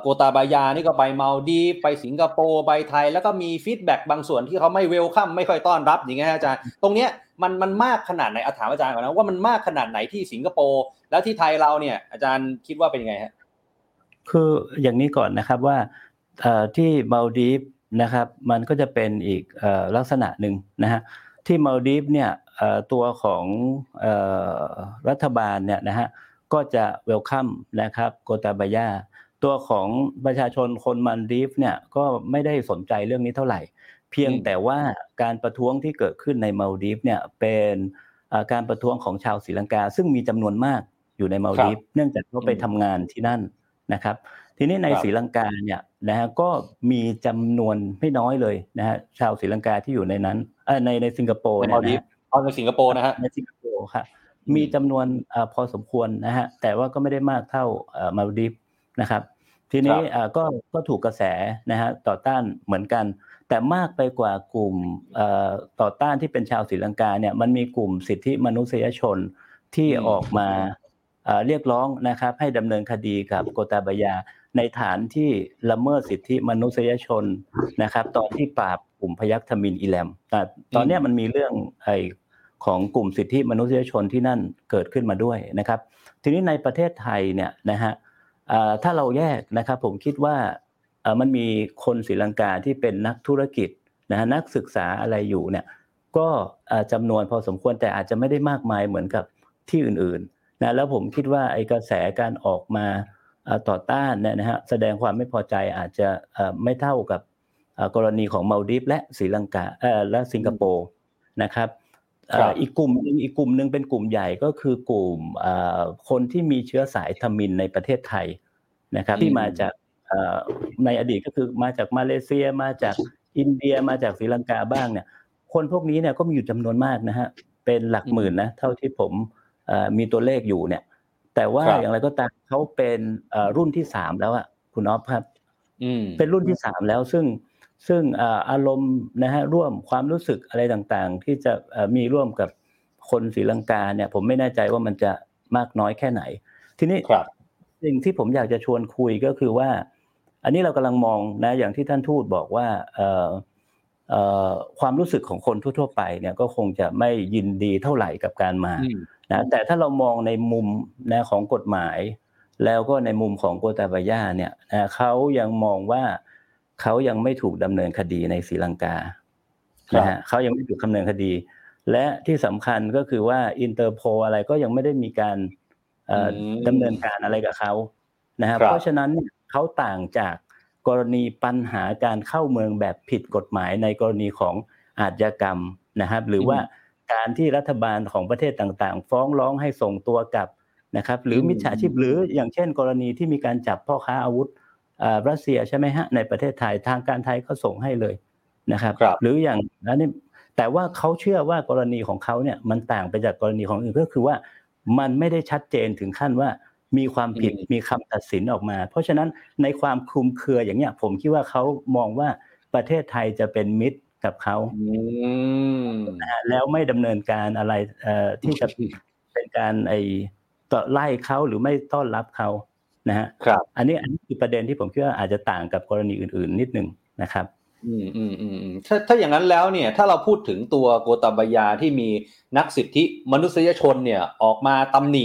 โกตาบายานี่ก็ไปมาลดีฟ ไปสิงคโปร์ไปไทย แล้วก็มี feedback บางส่วนที่เขาไม่ welcome ไม่ค่อยต้อนรับอย่างเงี้ยอาจารย์ ตรงเนี้ยมันมันมากขนาดไหนอาถามอาจารย์ก่อนนะว่ามันมากขนาดไหนที่สิงคโปร์แล้วที่ไทยเราเนี่ยอาจารย์คิดว่าเป็นยังไงฮะ คืออย่างนี้ก่อนนะครับว่าที่มาลดีฟนะครับมันก็จะเป็นอีกลักษณะหนึ่งนะฮะที่มาลดีฟเนี่ยตัวของรัฐบาลเนี่ยนะฮะก็จะ welcome นะครับโกตาบายาตัวของประชาชนคนมาลดีฟเนี่ยก็ไม่ได้สนใจเรื่องนี้เท่าไหร่ เพียงแต่ว่าการประท้วงที่เกิดขึ้นในมาลดีฟเนี่ยเป็นการประท้วงของชาวศรีลังกา ซึ่งมีจำนวนมากอยู่ในมาลดีฟเนื่องจากเขาไปทำงานที่นั่น นะครับ ทีนี้ในศรีลังกาเนี่ยนะฮะก็มีจำนวนไม่น้อยเลยนะฮะชาวศรีลังกาที่อยู่ในนั้นในในสิงคโปร์เนี่ยนะในสิงคโปร์นะฮะในสิงคโปร์ครับมีจำนวนพอสมควรนะฮะแต่ว่าก็ไม่ได้มากเท่ามาลดีฟนะครับทีนี้ก็ก็ถูกกระแสนะฮะต่อต้านเหมือนกัน แต่มากไปกว่ากลุ่มต่อต้านที่เป็นชาวศรีลังกาเนี่ยมันมีกลุ่มสิทธิมนุษยชนที่ออกมา เรียกร้องนะครับให้ดำเนินคดีกับโกตาบยา ในฐานที่ละเมิดสิทธิมนุษยชนนะครับ ตอนที่ปราบกลุ่มพยัคฆ์ทมินอิแลมตอนนี้มันมีเรื่องไอของกลุ่มสิทธิมนุษยชนที่นั่นเกิดขึ้นมาด้วยนะครับ ทีนี้ในประเทศไทยเนี่ยนะฮะถ้าเราแยกนะครับ ผมคิดว่ามันมีคนศรีลังกาที่เป็นนักธุรกิจนะฮะนักศึกษาอะไรอยู่เนี่ยก็จำนวนพอสมควรแต่อาจจะไม่ได้มากมายเหมือนกับที่อื่นๆ นะแล้วผมคิดว่าไอ้กระแสการออกมาต่อต้านเนี่ยนะฮะแสดงความไม่พอใจอาจจะไม่เท่ากับกรณีของมาลดีฟและศรีลังกาและสิงคโปร์นะครับอีกกลุ่มอีกกลุ่มหนึ่งเป็นกลุ่มใหญ่ก็คือกลุ่มคนที่มีเชื้อสายทมินในประเทศไทยนะครับที่มาจากในอดีตก็คือมาจากมาเลเซีย มาจากอินเดียมาจากศรีลังกาบ้างเนี่ยคนพวกนี้เนี่ยก็มีอยู่จำนวนมากนะฮะเป็นหลักหมื่นนะเท่าที่ผม มีตัวเลขอยู่เนี่ย แต่ว่าอย่างไรก็ตามเขาเป็นรุ่นที่สามแล้วอะคุณอ๊อฟครับเป็นรุ่นที่สามแล้วซึ่งซึ่งอารมณ์นะฮะร่วมความรู้สึกอะไรต่างๆ ที่จะมีร่วมกับคนศรีลังกาเนี่ย ผมไม่แน่ใจว่ามันจะมากน้อยแค่ไหน ทีนี้สิ่งที่ผมอยากจะชวนคุยก็คือว่า อันนี้เรากำลังมองนะอย่างที่ท่านทูตบอกว่าความรู้สึกของคนทั่ว ๆ ไปเนี่ยก็คงจะไม่ยินดีเท่าไหร่กับการมา นะแต่ถ้าเรามองในมุมนะของกฎหมาย แล้วก็ในมุมของโกตาบายาเนี่ยนะเขายังมองว่าเขายังไม่ถูกดำเนินคดีในศรีลังกานะฮะเขายังไม่ถูกดำเนินคดี และที่สำคัญก็คือว่าอินเตอร์โพอะไรก็ยังไม่ได้มีการดำเนินการอะไรกับเขานะครับเพราะฉะนั้นเขาต่างจากกรณีปัญหาการเข้าเมืองแบบผิดกฎหมายในกรณีของอาชญากรรมนะครับ หรือว่า การที่รัฐบาลของประเทศต่างๆ ฟ้องร้องให้ส่งตัวกลับนะครับ หรือมิจฉาชีพหรืออย่างเช่น กรณีที่มีการจับพ่อค้าอาวุธรัสเซียใช่ไหมฮะในประเทศไทยทางการไทยก็ส่งให้เลยนะครับรบหรืออย่างนั้นนี่แต่ว่าเขาเชื่อว่ากรณีของเขาเนี่ยมันต่างไปจากกรณีของอื่นก็คือว่ามันไม่ได้ชัดเจนถึงขั้นว่ามีความผิดมีคำตัดสินออกมา เพราะฉะนั้นในความคลุมเครืออย่างเนี้ยผมคิดว่าเขามองว่าประเทศไทยจะเป็นมิตร กับเขาแล้วไม่ดำเนินการอะไรที่จะเป็นการไอ้ไล่เขาหรือไม่ต้อนรับเขานะฮะครับอันนี้อันนี้คือประเด็นที่ผมคิดว่าอาจจะต่างกับกรณีอื่น ๆ นิดนึงนะครับ อืมอืมอืมถ้าถ้าอย่างนั้นแล้วเนี่ย ถ้าเราพูดถึงตัวโกตาบายาที่มีนักสิทธิมนุษยชนเนี่ยออกมาตำหนิ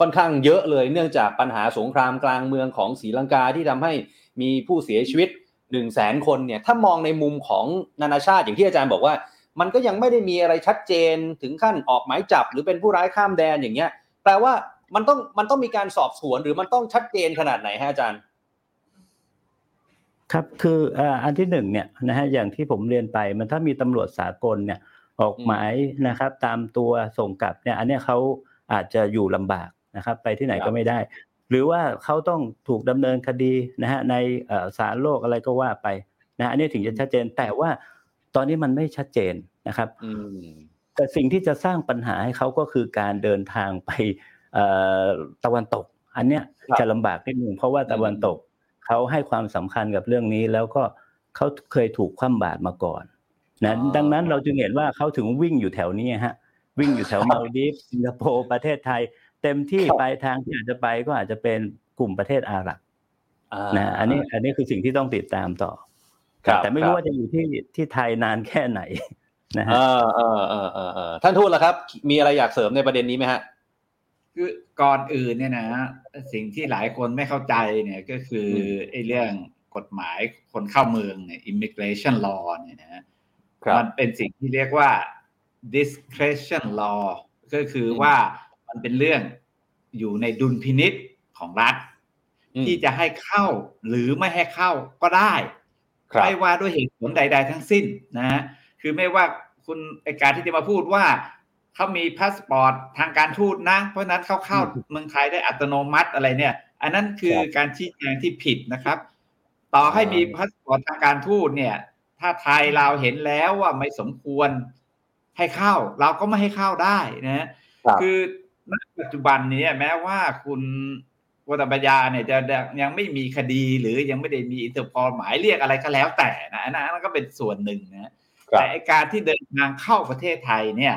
ค่อนข้างเยอะเลยเนื่องจากปัญหาสงครามกลางเมืองของศรีลังกาที่ทำให้มีผู้เสียชีวิต หนึ่งแสนคนเนี่ยถ้ามองในมุมของนานาชาติอย่างที่อาจารย์บอกว่า มันก็ยังไม่ได้มีอะไรชัดเจนถึงขั้นออกหมายจับ หรือเป็นผู้ร้ายข้ามแดนอย่างเงี้ยแปลว่ามันต้องมันต้องมีการสอบสวนหรือมันต้องชัดเจนขนาดไหนฮะอาจารย์ ครับคืออันที่หนึ่งเนี่ยนะฮะอย่างที่ผมเรียนไปมันถ้ามีตำรวจสากลเนี่ยออกหมายนะครับ ตามตัวส่งกลับเนี่ยอันนี้เขาอาจจะอยู่ลำบากนะครับ ไปที่ไหนก็ไม่ได้ หรือว่าเขาต้องถูกดำเนินคดีนะฮะในศาลโลกอะไรก็ว่าไปนะอันนี้ถึงจะชัดเจนแต่ว่าตอนนี้มันไม่ชัดเจนนะครับแต่สิ่งที่จะสร้างปัญหาให้เขาก็คือการเดินทางไปตะวันตก อันเนี้ยจะลำบากนิดนึงเพราะว่าตะวันตกเขาให้ความสำคัญกับเรื่องนี้แล้วก็เขาเคยถูกคว่ำบาตรมาก่อนนะดังนั้นเราจึงเห็นว่าเขาถึงวิ่งอยู่แถวนี้ฮะวิ่งอยู่แถวมาลดีฟสิงคโปร์ประเทศไทย เต็มที่ไปทางที่อาจจะไปก็อาจจะเป็นกลุ่มประเทศอาหรับนะอันนี้อันนี้คือสิ่งที่ต้องติดตามต่อแต่ไม่รู้ว่าจะอยู่ที่ที่ไทยนานแค่ไหนนะฮะเออเออเออเออท่านทูตล่ะครับ มีอะไรอยากเสริมในประเด็นนี้ไหมฮะคือก่อนอื่นเนี่ยนะสิ่งที่หลายคนไม่เข้าใจเนี่ยก็คือไอ้เรื่องกฎหมายคนเข้าเมืองเนี่ย immigration law เนี่ยนะมันเป็นสิ่งที่เรียกว่า discretion law ก็คือว่า มันเป็นเรื่องอยู่ในดุลพินิจของรัฐ ที่จะให้เข้าหรือไม่ให้เข้าก็ได้ไม่ว่าด้วยเหตุผลใด ๆ ทั้งสิ้นนะฮะคือไม่ว่าคุณไอการที่จะมาพูดว่าเขามีพาสปอร์ตทางการทูตนะ เพราะนั้นเขาเข้าเมืองไทยได้อัตโนมัติอะไรเนี่ย อันนั้นคือการชี้แจงที่ผิดนะครับ ต่อให้มีพาสปอร์ตทางการทูตเนี่ย ถ้าไทยเราเห็นแล้วว่าไม่สมควรให้เข้า เราก็ไม่ให้เข้าได้นะคือ ณปัจจุบันนี้แม้ว่าคุณโกตาบายาเนี่ยจะยังไม่มีคดีหรือยังไม่ได้มีอินเตอร์พอลหมายเรียกอะไรก็แล้วแต่นะอันนั้นก็เป็นส่วนหนึ่งนะแต่การที่เดินทางเข้าประเทศไทยเนี่ย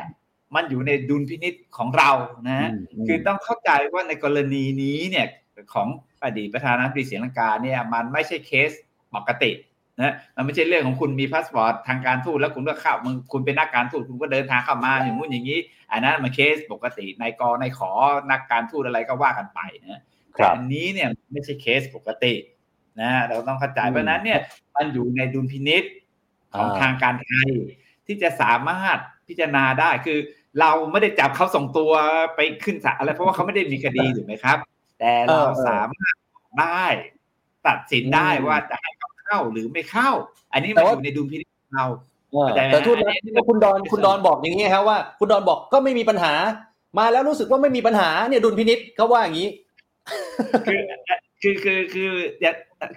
มันอยู่ในดุลพินิจของเรานะคือต้องเข้าใจว่าในกรณีนี้เนี่ยของอดีตประธานาธิบดีศรีลังกาเนี่ยมันไม่ใช่เคสปกติ นะมันไม่ใช่เรื่องของคุณมีพาสปอร์ตทางการทูตแล้วคุณก็เข้ามึงคุณเป็นนักการทูตคุณก็เดินทางเข้ามาอย่างนู้นอย่างนี้ อันนั้นมันเคสปกติในกรณีของนักการทูตอะไรก็ว่ากันไปนะแต่อันนี้เนี่ยไม่ใช่เคสปกตินะเราต้องเข้าใจเพราะนั้นเนี่ยมันอยู่ในดุลพินิจของทางการไทยที่จะสามารถพิจารณาได้คือ เราไม่ได้จับเขาส่งตัวไปขึ้นศาลอะไรเพราะว่าเขาไม่ได้มีคดีถูกไหมครับ แต่เราสามารถได้ ตัดสินได้ว่าจะให้ เขาเข้าหรือไม่เข้า อันนี้มันอยู่ในดุลพินิจเราแต่ทูตนะคุณดอนคุณดอนบอกอย่างนี้ครับว่า คุณดอนบอกก็ไม่มีปัญหา มาแล้วรู้สึกว่าไม่มีปัญหาเนี่ยดุลพินิษเขาว่าอย่างนี้ คือคือคือคือ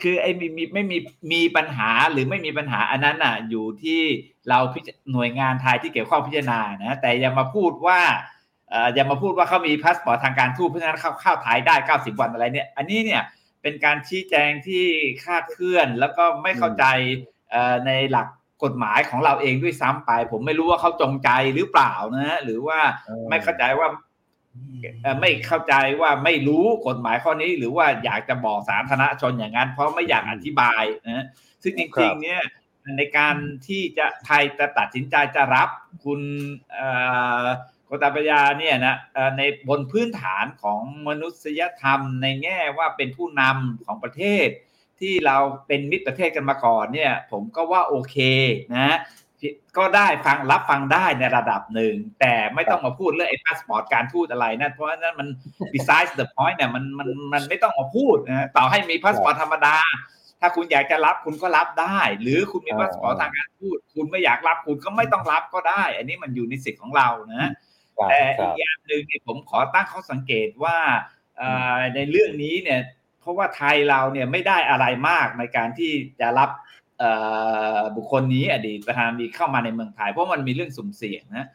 คือไอ้มีมีไม่มีมีปัญหาหรือไม่มีปัญหาอันนั้นอะ อยู่ที่เราหน่วยงานไทยที่เกี่ยวข้องพิจารณานะแต่อย่ามาพูดว่าอย่ามาพูดว่าเขามีพาสปอร์ตทางการทูตเพราะฉะนั้นเข้าเข้าไทยได้เก้าสิบวันอะไรเนี่ย อันนี้เนี่ย เป็นการชี้แจงที่คลาดเคลื่อน แล้วก็ไม่เข้าใจในหลักกฎหมายของเราเองด้วยซ้ำไป ผมไม่รู้ว่าเขาจงใจหรือเปล่านะ หรือว่าไม่เข้าใจว่าไม่เข้าใจว่าไม่รู้กฎหมายข้อนี้ หรือว่าอยากจะบอกสาธารณชนอย่างนั้น เพราะไม่อยากอธิบายนะซึ่งจริงๆ เนี่ยในการที่จะไทยจะตัดสินใจจะรับคุณโกตาบายาเนี่ยนะในบนพื้นฐานของมนุษยธรรม ในแง่ว่าเป็นผู้นำของประเทศ ที่เราเป็นมิตรประเทศกันมาก่อนเนี่ยผมก็ว่าโอเคนะก็ได้ฟังรับฟังได้ในระดับหนึ่ง แต่ไม่ต้องมาพูดเรื่องไอ้พาสปอร์ตการทูตอะไรนะเพราะนั้นมัน besides the point เนี่ยมันมันมันไม่ต้องมาพูดนะต่อให้มีพาสปอร์ตธรรมดา ถ้าคุณอยากจะรับคุณก็รับได้ หรือคุณมีพาสปอร์ตทางการทูตคุณไม่อยากรับคุณก็ไม่ต้องรับก็ได้ อันนี้มันอยู่ในสิทธิ์ของเรานะ แต่อีกอย่างหนึ่งเนี่ยผมขอตั้งข้อสังเกตว่าในเรื่องนี้เนี่ยเพราะว่าไทยเราเนี่ยไม่ได้อะไรมากในการที่จะรับบุคคลนี้อดีตประธานาธิบดีเข้ามาในเมืองไทยเพราะมันมีเรื่องสุ่มเสี่ยงนะ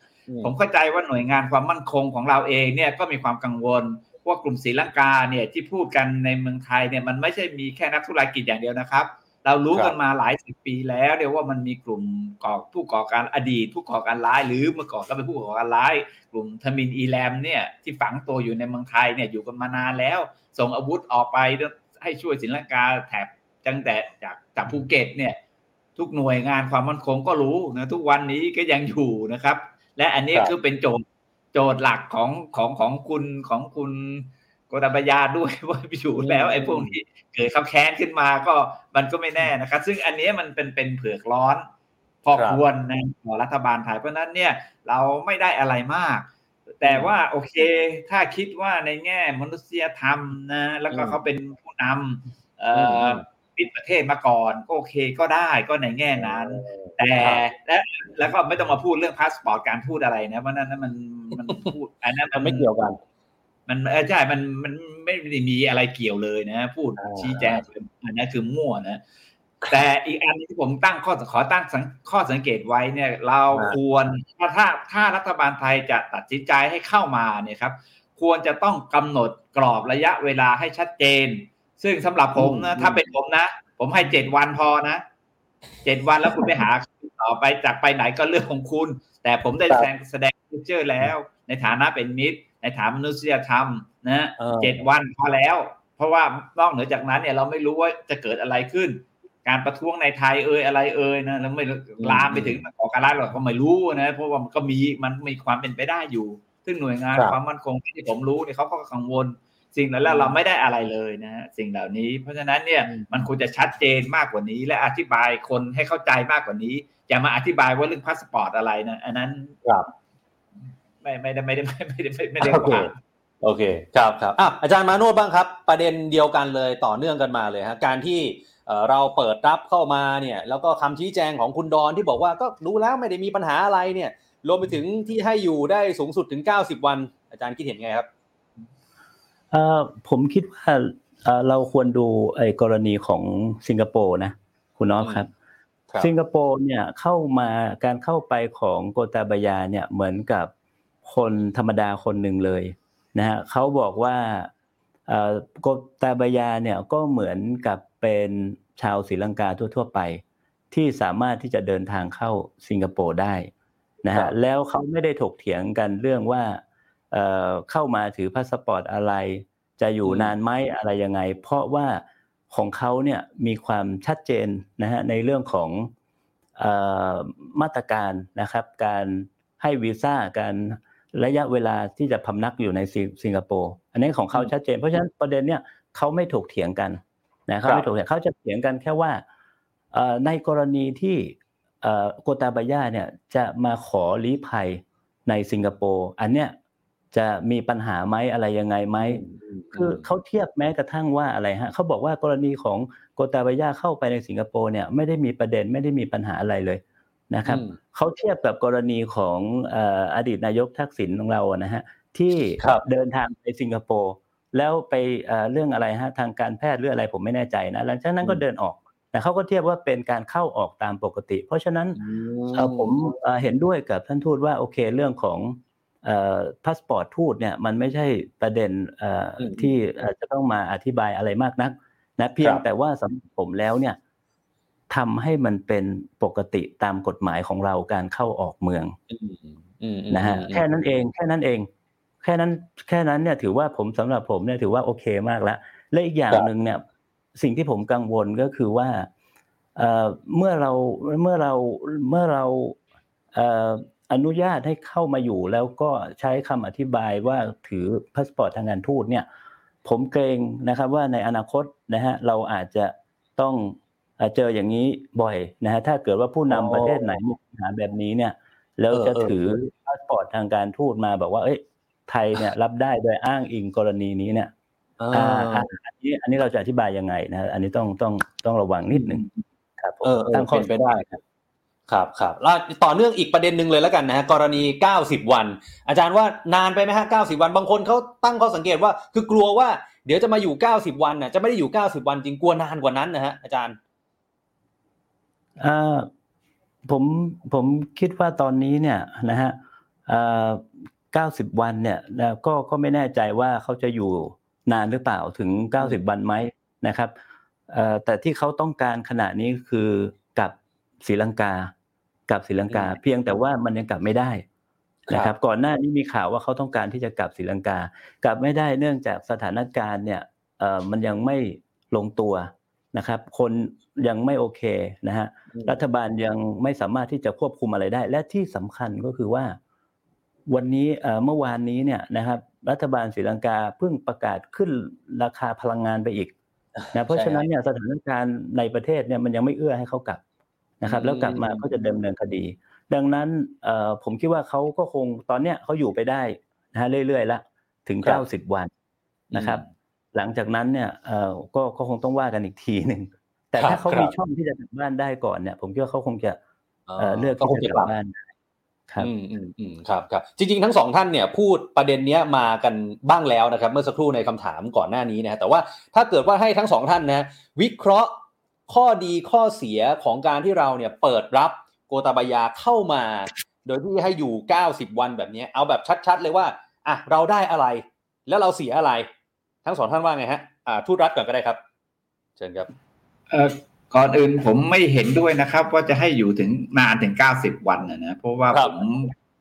ผมเข้าใจว่าหน่วยงานความมั่นคงของเราเองเนี่ยก็มีความกังวลว่ากลุ่มศรีลังกาเนี่ยที่พูดกันในเมืองไทยเนี่ยมันไม่ใช่มีแค่นักธุรกิจอย่างเดียวนะครับ เรารู้กันมาหลายสิบปีแล้วเดียวว่ามันมีกลุ่มก่อผู้ก่อการอดีตผู้ก่อการร้ายหรือเมื่อก่อนก็เป็นผู้ก่อการร้าย กลุ่มทมินอีแลมเนี่ยที่ฝังตัวอยู่ในเมืองไทยเนี่ยอยู่กันมานานแล้ว ส่งอาวุธออกไปให้ช่วยศรีลังกาแถบตั้งแต่จากจากภูเก็ตเนี่ยทุกหน่วยงานความมั่นคงก็รู้นะทุกวันนี้ก็ยังอยู่นะครับ และอันนี้คือเป็นโจทย์โจทย์หลักของของของคุณของคุณ โกตบยาด้วยว่าอยู่แล้วไอ้พวกนี้เกิดเขาแค้นขึ้นมาก็มันก็ไม่แน่นะครับ ซึ่งอันนี้มันเป็นเป็นเผือกร้อนพอควรนะของรัฐบาลไทยเพราะนั้นเนี่ยเราไม่ได้อะไรมาก แต่ว่าโอเค ถ้าคิดว่าในแง่มนุษยธรรมนะแล้วก็เขาเป็นผู้นำปิดประเทศมาก่อนก็โอเคก็ได้ก็ในแง่นั้น แต่และแล้วก็ไม่ต้องมาพูดเรื่องพาสปอร์ตการพูดอะไรนะเพราะนั้นมันมันพูดอันนั้นมันไม่เกี่ยวกัน มันใช่มันมันไม่ได้มีอะไรเกี่ยวเลยนะ พูดชี้แจงอันนี้คือมั่วนะแต่อีกอันที่ผมตั้งข้อขอตั้งข้อสังเกตไว้เนี่ย เราควรถ้าถ้าถ้ารัฐบาลไทยจะตัดสินใจให้เข้ามาเนี่ยครับ ควรจะต้องกำหนดกรอบระยะเวลาให้ชัดเจน ซึ่งสำหรับผมนะถ้าเป็นผมนะ ผมให้เจ็ดวันพอนะเจ็ดวันแล้วคุณไปหาต่อไปจากไปไหนก็เรื่องของคุณ แต่ผมได้แสดงแสดงเจอร์แล้ว ในฐานะเป็นมิตร ในฐานมนุษยธรรมนะเจ็ดวันพอแล้วพราะว่านอกเหนือจากนั้นเนี่ยเราไม่รู้ว่าจะเกิดอะไรขึ้น การประท้วงในไทยเอ่ยอะไรเอ่ยนะแล้วไม่ลามไปถึงก่อการร้ายเราก็ไม่รู้นะ เพราะว่ามันก็มีมันมีความเป็นไปได้อยู่ ซึ่งหน่วยงานความมั่นคงที่ผมรู้เนี่ยเขาก็กังวลสิ่งเหล่านั้นเราไม่ได้อะไรเลยนะฮะสิ่งเหล่านี้ เพราะฉะนั้นเนี่ยมันควรจะชัดเจนมากกว่านี้ และอธิบายคนให้เข้าใจมากกว่านี้อย่ามาอธิบายว่าเรื่องพาสปอร์ตอะไรนะอันนั้นครับ ไม่ไม่ได้ไม่ได้ไม่ได้ไม่ได้โอเคโอเคครับครับอะอาจารย์มาโนชญ์บ้างครับ ประเด็นเดียวกันเลยต่อเนื่องกันมาเลยฮะการที่เราเปิดรับเข้ามาเนี่ยแล้วก็คำชี้แจงของคุณดอนที่บอกว่าก็รู้แล้วไม่ได้มีปัญหาอะไรเนี่ยรวมไปถึงที่ให้อยู่ได้สูงสุดถึง 90 วัน อาจารย์คิดเห็นไงครับเอ่อผมคิดว่าเราควรดูไอ้กรณีของสิงคโปร์นะ คุณน้องครับ สิงคโปร์เนี่ยเข้ามาการเข้าไปของโกตาบายาเนี่ยเหมือนกับ คนธรรมดาคนหนึ่งเลยนะฮะเขาบอกว่าโกตาบายาเนี่ยก็เหมือนกับเป็นชาวศรีลังกาทั่ว ๆ ไป ที่สามารถที่จะเดินทางเข้าสิงคโปร์ได้นะฮะแล้วเขาไม่ได้ถกเถียงกันเรื่องว่าเข้ามาถือพาสปอร์ตอะไร จะอยู่นานไหมอะไรยังไง เพราะว่าของเขาเนี่ยมีความชัดเจนนะฮะในเรื่องของมาตรการนะครับ การให้วีซ่าการ ระยะเวลาที่จะพำนักอยู่ในสิงคโปร์อันนี้ของเขาชัดเจน เพราะฉะนั้นประเด็นเนี่ยเขาไม่ถกเถียงกันนะเขาไม่ถกเถียงเขาจะเถียงกันแค่ว่าในกรณีที่โกตาบายาเนี่ยจะมาขอลี้ภัยในสิงคโปร์อันเนี้ยจะมีปัญหาไหมอะไรยังไงไหมคือเขาเทียบแม้กระทั่งว่าอะไรฮะเขาบอกว่ากรณีของโกตาบายาเข้าไปในสิงคโปร์เนี่ยไม่ได้มีประเด็นไม่ได้มีปัญหาอะไรเลย นะครับเขาเทียบกับกรณีของอดีตนายกทักษิณของเรานะฮะที่เดินทางไปสิงคโปร์แล้วไปเรื่องอะไรฮะทางการแพทย์เรื่องอะไรผมไม่แน่ใจนะหลังจากนั้นก็เดินออกแต่เขาก็เทียบว่าเป็นการเข้าออกตามปกติ เพราะฉะนั้นผมเห็นด้วยกับท่านทูตว่าโอเคเรื่องของพาสปอร์ตทูตเนี่ยมันไม่ใช่ประเด็นที่จะต้องมาอธิบายอะไรมากนักนะเพียงแต่ว่าสำหรับผมแล้วเนี่ย ทำให้มันเป็นปกติตามกฎหมายของเราการเข้าออกเมืองนะฮะแค่นั้นเองแค่นั้นเอง แค่นั้นแค่นั้นเนี่ยถือว่าผมสำหรับผมเนี่ยถือว่าโอเคมากแล้ว และอีกอย่างหนึ่งเนี่ย สิ่งที่ผมกังวลก็คือว่าเมื่อเราเมื่อเราเมื่อเราอนุญาตให้เข้ามาอยู่แล้วก็ใช้คำอธิบายว่าถือพาสปอร์ตทางการทูตเนี่ย ผมเกรงนะครับว่าในอนาคตนะฮะเราอาจจะต้อง เจออย่างนี้บ่อยนะฮะถ้าเกิดว่าผู้นำประเทศไหนมีปัญหาแบบนี้เนี่ย แล้วจะถือพาสปอร์ตทางการทูตมาบอกว่า เอ้ย ไทยเนี่ยรับได้โดยอ้างอิงกรณีนี้เนี่ยอันนี้อันนี้เราจะอธิบายยังไงนะอันนี้ต้องต้องต้องระวังนิดหนึ่งครับเออตั้งข้อไว้ได้ครับครับครับแล้วต่อเนื่องอีกประเด็นหนึ่งเลยแล้วกันนะฮะกรณี 90 วัน อาจารย์ว่านานไปไหมฮะ90 วัน บางคนเขาตั้งข้อสังเกตว่า คือกลัวว่าเดี๋ยวจะมาอยู่ 90 วันน่ะจะไม่ได้อยู่ 90 วันจริงกลัวนานกว่านั้นนะฮะอาจารย์อ่า ผมผมคิดว่าตอนนี้เนี่ยนะฮะอ่าเก้าสิบวันเนี่ยนะก็ก็ไม่แน่ใจว่าเขาจะอยู่นานหรือเปล่าถึงเก้าสิบวันไหมนะครับเอ่อแต่ที่เขาต้องการขณะนี้คือกับศรีลังกากับศรีลังกา เพียงแต่ว่ามันยังกลับไม่ได้นะครับ ก่อนหน้านี้มีข่าวว่าเขาต้องการที่จะกลับศรีลังกา กลับไม่ได้เนื่องจากสถานการณ์เนี่ยเอ่อมันยังไม่ลงตัว นะครับ คนยังไม่โอเคนะฮะรัฐบาลยังไม่สามารถที่จะควบคุมอะไรได้ และที่สำคัญก็คือว่า วันนี้เมื่อวานนี้เนี่ยนะครับ รัฐบาลศรีลังกาเพิ่งประกาศขึ้นราคาพลังงานไปอีกนะเพราะฉะนั้นเนี่ยสถานการณ์ในประเทศเนี่ยมันยังไม่เอื้อให้เขากลับนะครับ แล้วกลับมาเขาจะดำเนินคดี ดังนั้นผมคิดว่าเขาก็คงตอนเนี้ยเขาอยู่ไปได้นะฮะเรื่อยๆละถึงเก้าสิบวันนะครับ หลังจากนั้นเนี่ยก็คงต้องว่ากันอีกทีหนึ่งแต่ถ้าเขามีช่องที่จะกลับบ้านได้ก่อนเนี่ย ผมคิดว่าเขาคงจะเลือกที่จะกลับบ้านครับอืมอืมอืมครับครับจริงๆทั้งสองท่านเนี่ยพูดประเด็นเนี้ยมากันบ้างแล้วนะครับ เมื่อสักครู่ในคำถามก่อนหน้านี้นะแต่ว่าถ้าเกิดว่าให้ทั้งสองท่านนะวิเคราะห์ข้อดีข้อเสียของการที่เราเนี่ยเปิดรับโกตาบายาเข้ามา โดยที่ให้อยู่ 90 วันแบบนี้เอาแบบชัด ๆ เลยว่าอะเราได้อะไร แล้วเราเสียอะไร ทั้งสองท่านว่าไงฮะอ่าทูตรัศม์ก่อนก็ได้ครับ เชิญครับเอ่อก่อนอื่นผมไม่เห็นด้วยนะครับ ว่าจะให้อยู่ถึงนานถึงเก้าสิบวันนะนะเพราะว่าผม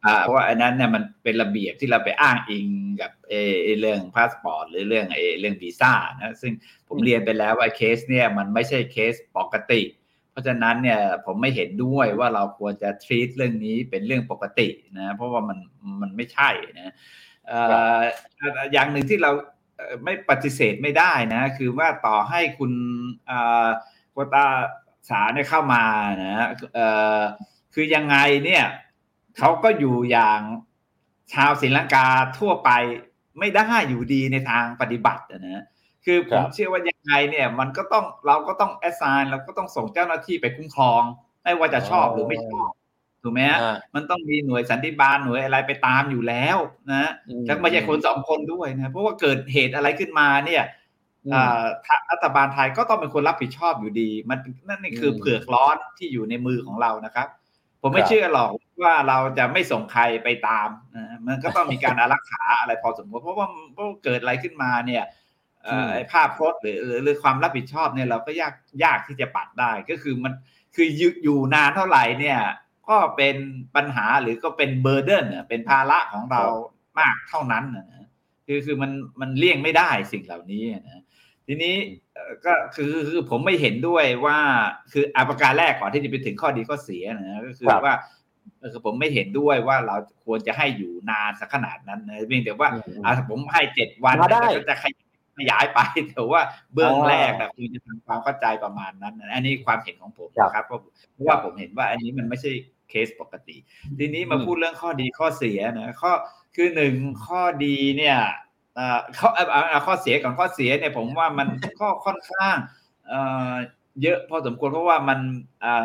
อ่าเพราะว่าอันนั้นเนี่ยมันเป็นระเบียบที่เราไปอ้างอิงกับเออเรื่องพาสปอร์ตหรือเรื่องเอเรื่องวีซ่านะซึ่งผมเรียนไปแล้วว่าเคสเนี่ยมันไม่ใช่เคสปกติ เพราะฉะนั้นเนี่ยผมไม่เห็นด้วยว่าเราควรจะ treat เรื่องนี้เป็นเรื่องปกตินะเพราะว่ามันมันไม่ใช่นะอย่างหนึ่งที่เรา ไม่ปฏิเสธไม่ได้นะ คือว่าต่อให้คุณโคตาสาเนี่ยเข้ามานะคือยังไงเนี่ยเขาก็อยู่อย่างชาวศรีลังกาทั่วไปไม่ได้อยู่ดีในทางปฏิบัตินะคือผมเชื่อว่ายังไงเนี่ย มันก็ต้องเราก็ต้องแอสไซน์เราก็ต้องส่งเจ้าหน้าที่ไปคุ้มครอง ไม่ว่าจะชอบหรือไม่ชอบ ถูกไหมฮะมันต้องมีหน่วยสันติบาลหน่วยอะไรไปตามอยู่แล้วนะแล้วไม่ใช่คนสองคนด้วยนะเพราะว่าเกิดเหตุอะไรขึ้นมาเนี่ยรัฐบาลไทยก็ต้องเป็นคนรับผิดชอบอยู่ดี มันนั่นนี่คือเผือกร้อนที่อยู่ในมือของเรานะครับ ผมไม่เชื่อหรอกว่าเราจะไม่ส่งใครไปตามนะมันก็ต้องมีการอารักขาอะไรพอสมควรเพราะว่าเพราะเกิดอะไรขึ้นมาเนี่ยภาพพจน์หรือหรือความรับผิดชอบเนี่ยเราก็ยากยากที่จะปัดได้ก็คือมันคืออยู่นานเท่าไหร่เนี่ย ก็เป็นปัญหาหรือก็เป็นเบอร์เดนเป็นภาระของเรามากเท่านั้นนะคือคือมันมันเลี่ยงไม่ได้สิ่งเหล่านี้นะทีนี้ก็คือคือผมไม่เห็นด้วยว่าคืออาประการแรกก่อนที่จะไปถึงข้อดีข้อเสียนะก็คือว่าคือผมไม่เห็นด้วยว่าเราควรจะให้อยู่นานสักขนาดนั้นนะเพียงแต่ว่าผมให้เจ็ดวันก็จะขยายไปแต่ว่าเบื้องแรกแต่คุณจะทำความเข้าใจประมาณนั้นอันนี้ความเห็นของผมนะครับเพราะว่าผมเห็นว่าอันนี้มันไม่ใช่เคสปกติ ทีนี้มาพูดเรื่องข้อดีข้อเสียนะข้อคือหนึ่งข้อดีเนี่ยข้อข้อเสียก่อนข้อเสียเนี่ยผมว่ามันก็ค่อนข้างเยอะพอสมควรเพราะว่ามัน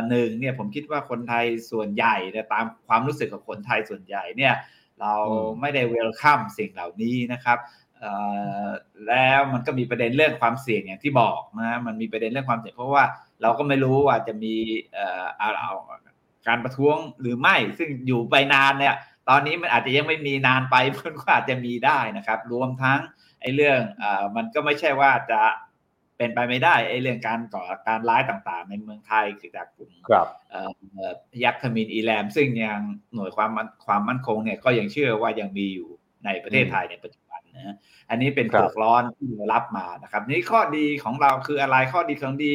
หนึ่งเนี่ยผมคิดว่าคนไทยส่วนใหญ่เนี่ยตามความรู้สึกของคนไทยส่วนใหญ่เนี่ยเราไม่ได้เวลคัมสิ่งเหล่านี้นะครับ แล้วมันก็มีประเด็นเรื่องความเสี่ยงอย่างที่บอกนะมันมีประเด็นเรื่องความเสี่ยงเพราะว่าเราก็ไม่รู้ว่าจะมีเอาการประท้วงหรือไม่ ซึ่งอยู่ไปนานเนี่ย ตอนนี้มันอาจจะยังไม่มีนานไปมันก็อาจจะมีได้นะครับ รวมทั้งไอ้เรื่องอมันก็ไม่ใช่ว่าจะเป็นไปไม่ได้ไอ้เรื่องการก่อการร้ายต่างๆ ในเมืองไทยคือจากกลุ่มยักษ์ทมินอีแลม ซึ่งยังหน่วยความความมั่นคงเนี่ยก็ยังเชื่อว่ายังมีอยู่ในประเทศไทยในปัจจุบัน นะอันนี้เป็นเปลือกร้อนที่เรารับมานะครับ นี่ข้อดีของเราคืออะไรข้อดีของดี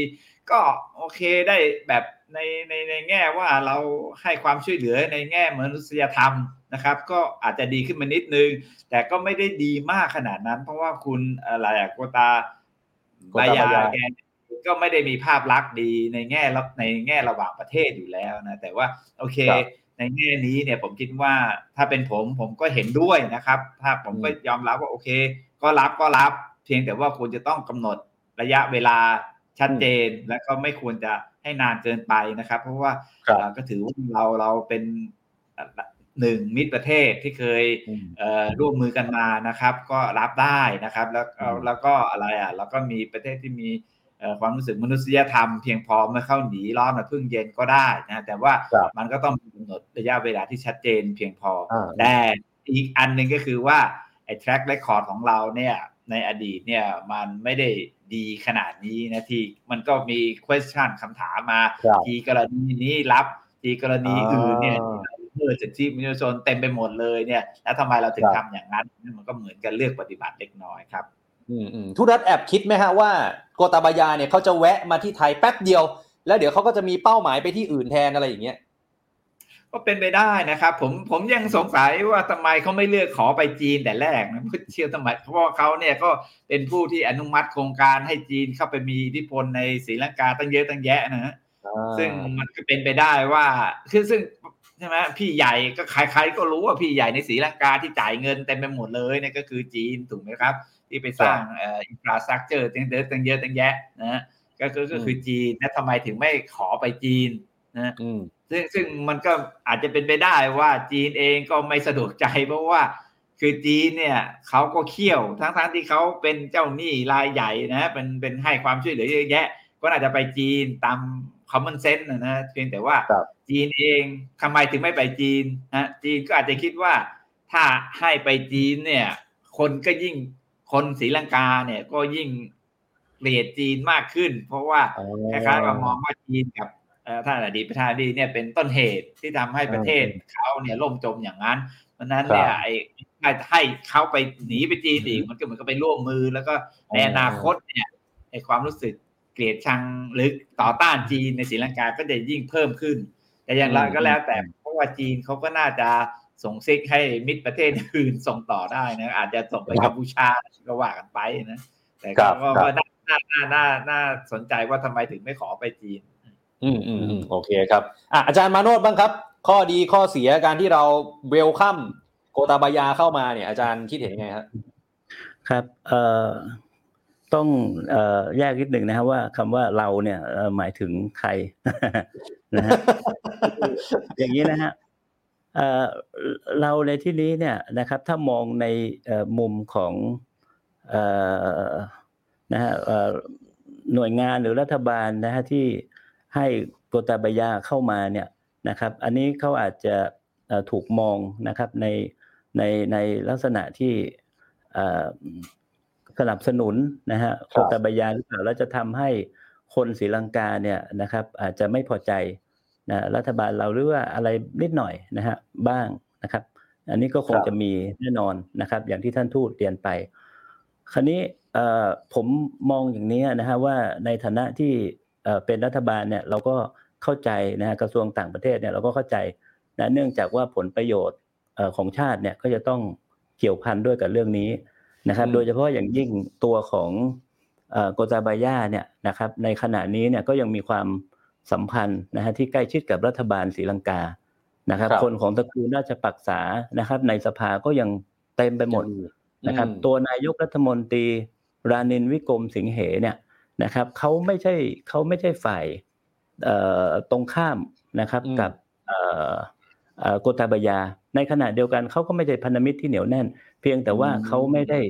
ก็โอเคได้แบบในในในแง่ว่าเราให้ความช่วยเหลือในแง่มนุษยธรรมนะครับ ก็อาจจะดีขึ้นมานิดนึง แต่ก็ไม่ได้ดีมากขนาดนั้น เพราะว่าคุณอะไรอะโกตาบายาแกก็ไม่ได้มีภาพลักษณ์ดีในแง่ในแง่ระหว่างประเทศอยู่แล้วนะแต่ว่าโอเค ในแง่นี้เนี่ยผมคิดว่าถ้าเป็นผมผมก็เห็นด้วยนะครับ ถ้าผมก็ยอมรับว่าโอเค ก็รับก็รับ เพียงแต่ว่าควรจะต้องกำหนดระยะเวลาชัดเจนและก็ไม่ควรจะให้นานเกินไปนะครับ เพราะว่าก็ถือว่าเราเราเป็นหนึ่งมิตรประเทศที่เคยร่วมมือกันมานะครับ ก็รับได้นะครับ แล้วแล้วก็อะไรอะแล้วก็มีประเทศที่มี ความรู้สึกมนุษยธรรมเพียงพอเมื่อเข้าหนีร้อนมาพึ่งเย็นก็ได้นะแต่ว่ามันก็ต้องกำหนดระยะเวลาที่ชัดเจนเพียงพอแต่อีกอันหนึ่งก็คือว่าไอ้ track record ของเราเนี่ยในอดีตเนี่ยมันไม่ได้ดีขนาดนี้นะที่มันก็มี question คำถามมา ทีกรณีนี้รับทีกรณีอื่นเนี่ยเมื่อสิทธิมนุษยชนเต็มไปหมดเลยเนี่ยแล้วทำไมเราถึงทำอย่างนั้นมันก็เหมือนกันเลือกปฏิบัติเล็กน้อยครับ ทุรัตแอบคิดไหมฮะว่าโกตาบายาเนี่ยเขาจะแวะมาที่ไทยแป๊บเดียว แล้วเดี๋ยวเขาก็จะมีเป้าหมายไปที่อื่นแทนอะไรอย่างเงี้ยก็เป็นไปได้นะครับ ผมผมยังสงสัยว่าทำไมเขาไม่เลือกขอไปจีนแต่แรกนะเชื่อทำไมเพราะว่าเขาเนี่ยก็เป็นผู้ที่อนุมัติโครงการให้จีนเข้าไปมีอิทธิพลในศรีลังกาตั้งเยอะตั้งแยะนะฮะซึ่งมันก็เป็นไปได้ว่าคือซึ่งใช่ไหมพี่ใหญ่ก็ใครๆก็รู้ว่าพี่ใหญ่ในศรีลังกาที่จ่ายเงินเต็มไปหมดเลยเนี่ยก็คือจีนถูกไหมครับ ที่ไปสร้างอินฟราสตรักเจอร์ตั้งเยอะตั้งเยอะตั้งแยะนะก็คือก็คือจีนแล้วทำไมถึงไม่ขอไปจีนนะซึ่งซึ่งมันก็อาจจะเป็นไปได้ว่าจีนเองก็ไม่สะดวกใจเพราะว่า คือจีนเนี่ยเขาก็เขี่ยวทั้งทั้งที่เขาเป็นเจ้าหนี้รายใหญ่นะเป็นเป็นให้ความช่วยเหลือเยอะแยะ ก็อาจจะไปจีนตามคอมมอนเซนส์นะเพียงแต่ว่าจีนเองทำไมถึงไม่ไปจีนนะจีนก็อาจจะคิดว่าถ้าให้ไปจีนเนี่ย คนก็ยิ่ง คนศรีลังกาเนี่ยก็ยิ่งเกลียดจีนมากขึ้น เพราะว่าคล้ายๆว่ามองว่าจีนกับท่านอดีตประธานดีเนี่ยเป็นต้นเหตุที่ทำให้ประเทศเขาเนี่ยล่มจมอย่างนั้นเพราะนั้นเนี่ยไอ้ให้เขาไปหนีไปจีนอีกมันก็เหมือนกับไปร่วมมือ แล้วก็ในอนาคตเนี่ยไอ้ความรู้สึกเกลียดชังหรือต่อต้านจีนในศรีลังกาก็จะยิ่งเพิ่มขึ้น แต่อย่างไรก็แล้วแต่เพราะว่าจีนเขาก็น่าจะ ส่งซิกให้มิตรประเทศอื่นส่งต่อได้นะอาจจะส่งไปกัมพูชาก็ว่ากันไปนะ แต่ก็น่าน่าน่าน่าน่าสนใจว่าทำไมถึงไม่ขอไปจีน อืมอืมอืมโอเคครับอะอาจารย์มาโนดบ้างครับ ข้อดีข้อเสียการที่เราเวลคัมโกตาบายาเข้ามาเนี่ยอาจารย์คิดเห็นยังไงครับครับเอ่อต้องเอ่อแยกนิดหนึ่งนะครับว่าคำว่าเราเนี่ยหมายถึงใครนะฮะอย่างนี้นะฮะ เอ่อเราในที่นี้เนี่ยนะครับถ้ามองในมุมของเอ่อนะฮะหน่วยงานหรือรัฐบาลนะฮะที่ให้โกตาบายาเข้ามาเนี่ยนะครับอันนี้เขาอาจจะถูกมองนะครับในในในลักษณะที่สนับสนุนนะฮะโคตาบายาหรือเปล่าแล้วจะทำให้คนศรีลังกาเนี่ยนะครับอาจจะไม่พอใจ นะรัฐบาลเราหรือว่าอะไรนิดหน่อยนะฮะบ้างนะครับ อันนี้ก็คงจะมีแน่นอนนะครับ อย่างที่ท่านทูตเรียนไป คราวนี้ผมมองอย่างนี้นะฮะว่าในฐานะที่เป็นรัฐบาลเนี่ยเราก็เข้าใจนะฮะกระทรวงต่างประเทศเนี่ยเราก็เข้าใจนะเนื่องจากว่าผลประโยชน์ของชาติเนี่ยก็จะต้องเกี่ยวพันด้วยกับเรื่องนี้นะครับ โดยเฉพาะอย่างยิ่งตัวของโกตาบายาเนี่ยนะครับในขณะนี้เนี่ยก็ยังมีความ สัมพันธ์นะฮะที่ใกล้ชิดกับรัฐบาลศรีลังกานะครับ คนของตระกูลราชปักษานะครับ ในสภาก็ยังเต็มไปหมดนะครับ ตัวนายกรัฐมนตรีรานินวิกรมสิงเหเนี่ยนะครับเขาไม่ใช่เขาไม่ใช่ฝ่ายตรงข้ามนะครับกับโกตาบายา ในขณะเดียวกันเขาก็ไม่ใช่พันธมิตรที่เหนียวแน่น เพียงแต่ว่าเขาไม่ได้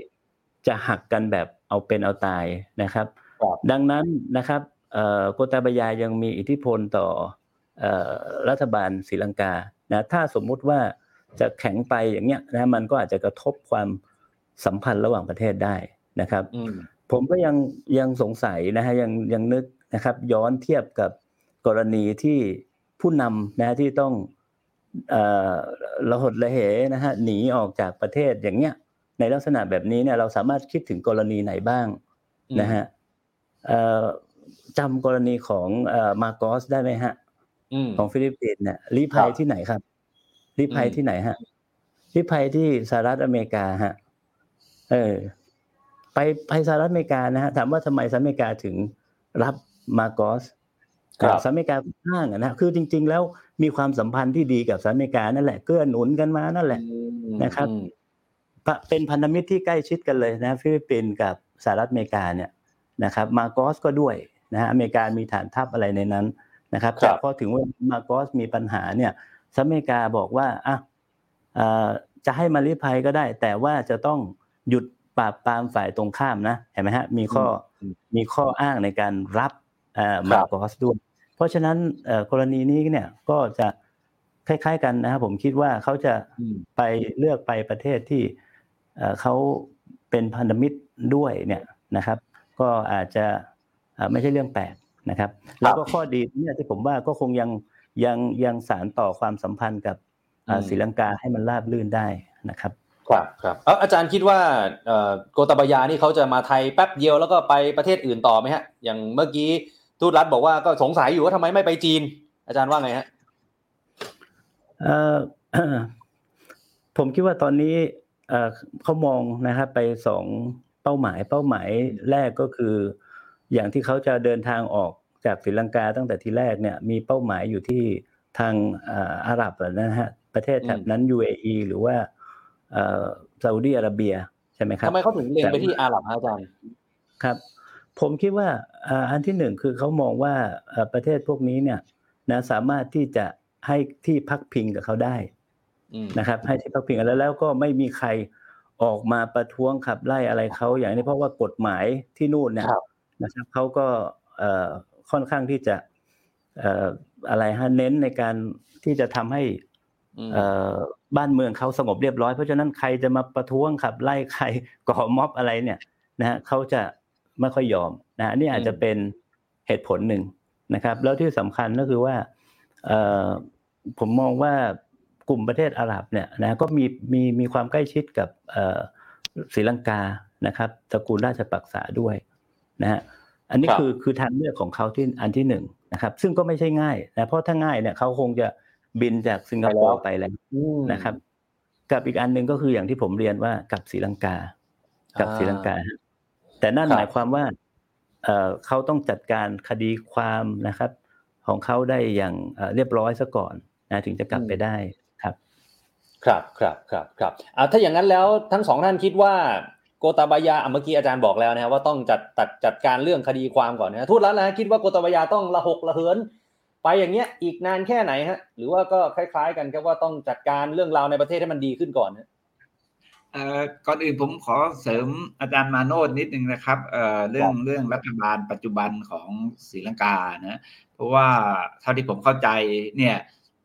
จะหักกันแบบเอาเป็นเอาตายนะครับ ดังนั้นนะครับ โกตาบายายังมีอิทธิพลต่อรัฐบาลศรีลังกานะถ้าสมมุติว่าจะแข็งไปอย่างเงี้ยนะมันก็อาจจะกระทบความสัมพันธ์ระหว่างประเทศได้นะครับ ผมก็ยังยังสงสัยนะฮะยังยังนึกนะครับ ย้อนเทียบกับกรณีที่ผู้นำนะที่ต้องระหดระเหนะฮะหนีออกจากประเทศอย่างเงี้ย ในลักษณะแบบนี้เนี่ยเราสามารถคิดถึงกรณีไหนบ้างนะฮะ จำกรณีของมาร์กอสได้ไหมฮะของฟิลิปปินส์เนี่ยลี้ภัยที่ไหนครับ ลี้ภัยที่ไหนฮะลี้ภัยที่สหรัฐอเมริกาฮะเออ ไปไปสหรัฐอเมริกานะฮะถามว่าทำไมสหรัฐอเมริกาถึงรับมาร์กอสสหรัฐอเมริกาอ้างนะคือจริง ๆ แล้วมีความสัมพันธ์ที่ดีกับสหรัฐอเมริกานั่นแหละเกื้อหนุนกันมานั่นแหละนะครับเป็นพันธมิตรที่ใกล้ชิดกันเลยนะ ฟิลิปปินส์กับสหรัฐอเมริกาเนี่ยนะครับ มาโกสก็ด้วย นะฮะอเมริกามีฐานทัพอะไรในนั้นนะครับแต่พอถึงว่ามาโกสมีปัญหาเนี่ยสหรัฐอเมริกาบอกว่าอะจะให้มาลีภัยก็ได้ แต่ว่าจะต้องหยุดปราบปรามฝ่ายตรงข้ามนะเห็นไหมฮะมีข้อมีข้ออ้างในการรับมาโกสด้วยเพราะฉะนั้นกรณีนี้เนี่ยก็จะคล้าย ๆ กันนะครับผมคิดว่าเขาจะไปเลือกไปประเทศที่เขาเป็นพันธมิตรด้วยเนี่ยนะครับ ก็อาจจะ ไม่ใช่เรื่องแปลกนะครับ แล้วก็ข้อดีเนี่ยที่ผมว่าก็คงยังยังยังสารต่อความสัมพันธ์กับศรีลังกาให้มันราบลื่นได้นะครับครับครับอาจารย์คิดว่าโกตาบายานี่เขาจะมาไทยแป๊บเดียวแล้วก็ไปประเทศอื่นต่อไหมฮะ อย่างเมื่อกี้ทูตรัฐบอกว่าก็สงสัยอยู่ว่าทำไมไม่ไปจีน อาจารย์ว่าไงฮะผมคิดว่าตอนนี้เขามองนะครับไปสองเป้าหมายเป้าหมายแรกก็คือ อย่างที่เขาจะเดินทางออกจากศรีลังกาตั้งแต่ทีแรกเนี่ยมีเป้าหมายอยู่ที่ทางอาหรับนะฮะประเทศแถบนั้น UAE หรือว่าซาอุดีอาระเบียใช่ไหมครับทำไมเขาถึงเล็งไปที่อาหรับอาจารย์ครับ ผมคิดว่าอันที่หนึ่งคือเขามองว่าประเทศพวกนี้เนี่ยนะสามารถที่จะให้ที่พักพิงกับเขาได้นะครับ ให้ที่พักพิงแล้วแล้วก็ไม่มีใครออกมาประท้วงขับไล่อะไรเขาอย่างนี้เพราะว่ากฎหมายที่นู่นเนี่ย นะครับเขาก็ค่อนข้างที่จะอะไรฮะเน้นในการที่จะทำให้บ้านเมืองเขาสงบเรียบร้อยเพราะฉะนั้นใครจะมาประท้วงขับไล่ใครก่อม็อบอะไรเนี่ยนะฮะเขาจะไม่ค่อยยอมนะนี่อาจจะเป็นเหตุผลหนึ่งนะครับ แล้วที่สำคัญก็คือว่าเอ่อผมมองว่ากลุ่มประเทศอาหรับเนี่ยนะก็มีมีมีความใกล้ชิดกับเอ่อศรีลังกานะครับตระกูลราชปักษาด้วย นะฮะอันนี้ครับคือคือทางเลือกของเขาที่อันที่หนึ่งนะครับ ซึ่งก็ไม่ใช่ง่ายนะเพราะถ้าง่ายเนี่ยเขาคงจะบินจากสิงคโปร์ไปแล้วอืมนะครับ กับอีกอันหนึ่งก็คืออย่างที่ผมเรียนว่ากับศรีลังกา กับอ่าศรีลังกา แต่นั่นครับหมายความว่าเอ่อเขาต้องจัดการคดีความนะครับ ของเขาได้อย่างเอ่อเรียบร้อยซะก่อนนะถึงจะกลับไปได้ครับ ครับครับครับครับอ่าถ้าอย่างนั้นแล้วทั้งสองท่านคิดว่า โกตาบายาอะเมื่อกี้อาจารย์บอกแล้วนะครับว่าต้องจัดตัดจัดการเรื่องคดีความก่อนนะทูตแล้วนะคิดว่าโกตาบายาต้องระหกระเหิน ไปอย่างเงี้ยอีกนานแค่ไหนฮะ หรือว่าก็คล้าย ๆ กันครับว่าต้องจัดการเรื่องราวในประเทศให้มันดีขึ้นก่อนนะเอ่อก่อนอื่นผมขอเสริมอาจารย์มาโนดนิดนึงนะครับเอ่อเรื่องเรื่องรัฐบาลปัจจุบันของศรีลังกานะเพราะว่าเท่าที่ผมเข้าใจเนี่ย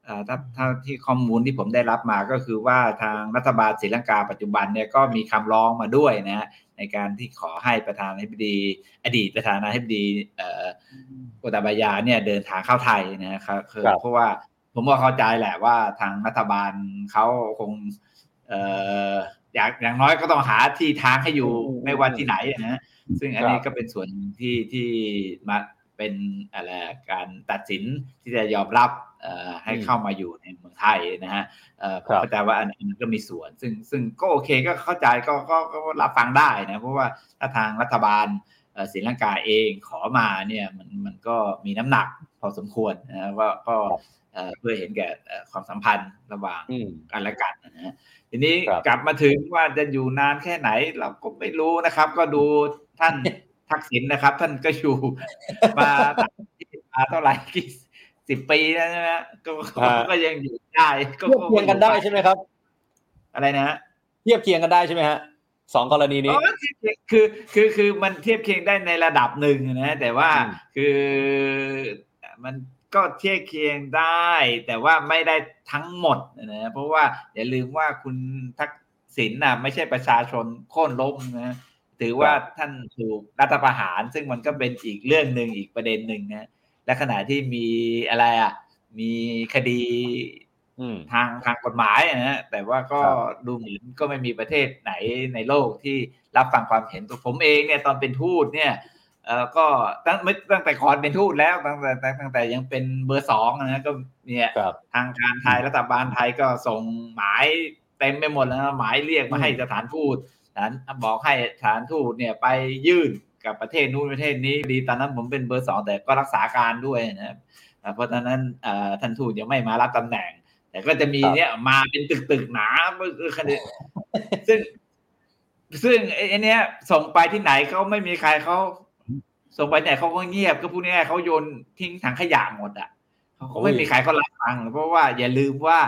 เอ่อถ้าถ้าที่ข้อมูลที่ผมได้รับมาก็คือว่าทางรัฐบาลศรีลังกาปัจจุบันเนี่ยก็มีคำร้องมาด้วยนะฮะในการที่ขอให้ประธานาธิบดี อดีตประธานาธิบดีเอ่อโกตาบายาเนี่ยเดินทางเข้าไทยนะครับคือครับเพราะว่าผมก็เข้าใจแหละว่าทางรัฐบาลเขาคงเอ่ออย่างอย่างน้อยก็ต้องหาที่ทางให้อยู่อืมไม่ว่าที่ไหนนะฮะซึ่งอันนี้ครับก็เป็นส่วนที่ที่มา เป็นอะไรการตัดสินที่จะยอมรับเอ่อให้เข้ามาอยู่ในเมืองไทยนะฮะเอ่อผมเข้าใจว่าอันนี้ก็มีส่วน ซึ่งซึ่งก็โอเคก็เข้าใจก็ก็ก็รับฟังได้นะเพราะว่าถ้าทางรัฐบาลเอ่อศรีลังกาเองขอมาเนี่ยมันมันก็มีน้ำหนักพอสมควรนะว่าก็เอ่อเพื่อเห็นแก่เอ่อความสัมพันธ์ระหว่างอืมกันและกันนะฮะทีนี้ครับกลับมาถึงว่าจะอยู่นานแค่ไหน เราก็ไม่รู้นะครับ ก็ดูท่าน ทักษิณนะครับ ท่านก็อยู่มาต่างประเทศมาเท่าไหร่กี่สิบปีแล้วนะฮะก็ก็ฮะก็ยังอยู่ได้ก็เทียบเคียงกันได้ใช่ไหมครับ อะไรนะฮะเทียบเคียงกันได้ใช่ไหมฮะสองกรณีนี้อ๋อเทียบเคียงคือคือคือมันเทียบเคียงได้ในระดับหนึ่งนะ แต่ว่าอืมคือมันก็เทียบเคียงได้ แต่ว่าไม่ได้ทั้งหมดนะเพราะว่าอย่าลืมว่าคุณทักษิณน่ะ ไม่ใช่ประชาชนโค่นล้มนะ ถือว่าท่านถูกรัฐประหาร ซึ่งมันก็เป็นอีกเรื่องหนึ่งอีกประเด็นหนึ่งนะและขณะที่มีอะไรอะ มีคดีอืมทางทางกฎหมายนะฮะแต่ว่าก็ครับดูเหมือนก็ไม่มีประเทศไหนในโลกที่รับฟังความเห็นตัวผมเองเนี่ยตอนเป็นทูตเนี่ยเออก็ตั้งไม่ตั้งแต่ก่อนเป็นทูตแล้วตั้งแต่ตั้งตั้งแต่ยังเป็นเบอร์สองนะฮะก็เนี่ยครับทางการไทยรัฐบาลไทยก็ส่งหมายเต็มไปหมดแล้วนะหมายเรียกมาให้สถานทูต สถานบอกให้สถานทูตเนี่ยไปยื่นกับประเทศนู้นประเทศนี้ดีตอนนั้นผมเป็นเบอร์สองแต่ก็รักษาการด้วยนะครับเพราะฉะนั้นท่านทูตยังไม่มารับตำแหน่ง แต่ก็จะมีเนี่ยมาเป็นตึกตึกๆหนาคดีซึ่ง ซึ่งไอ้เนี้ยส่งไปที่ไหนเขาไม่มีใครเขาส่งไปไหนเขาก็เงียบก็พูดง่ายเขาโยนทิ้งถังขยะหมดอะ เขาก็ไม่มีใครเขารับฟังหรอกเพราะว่าอย่าลืมว่า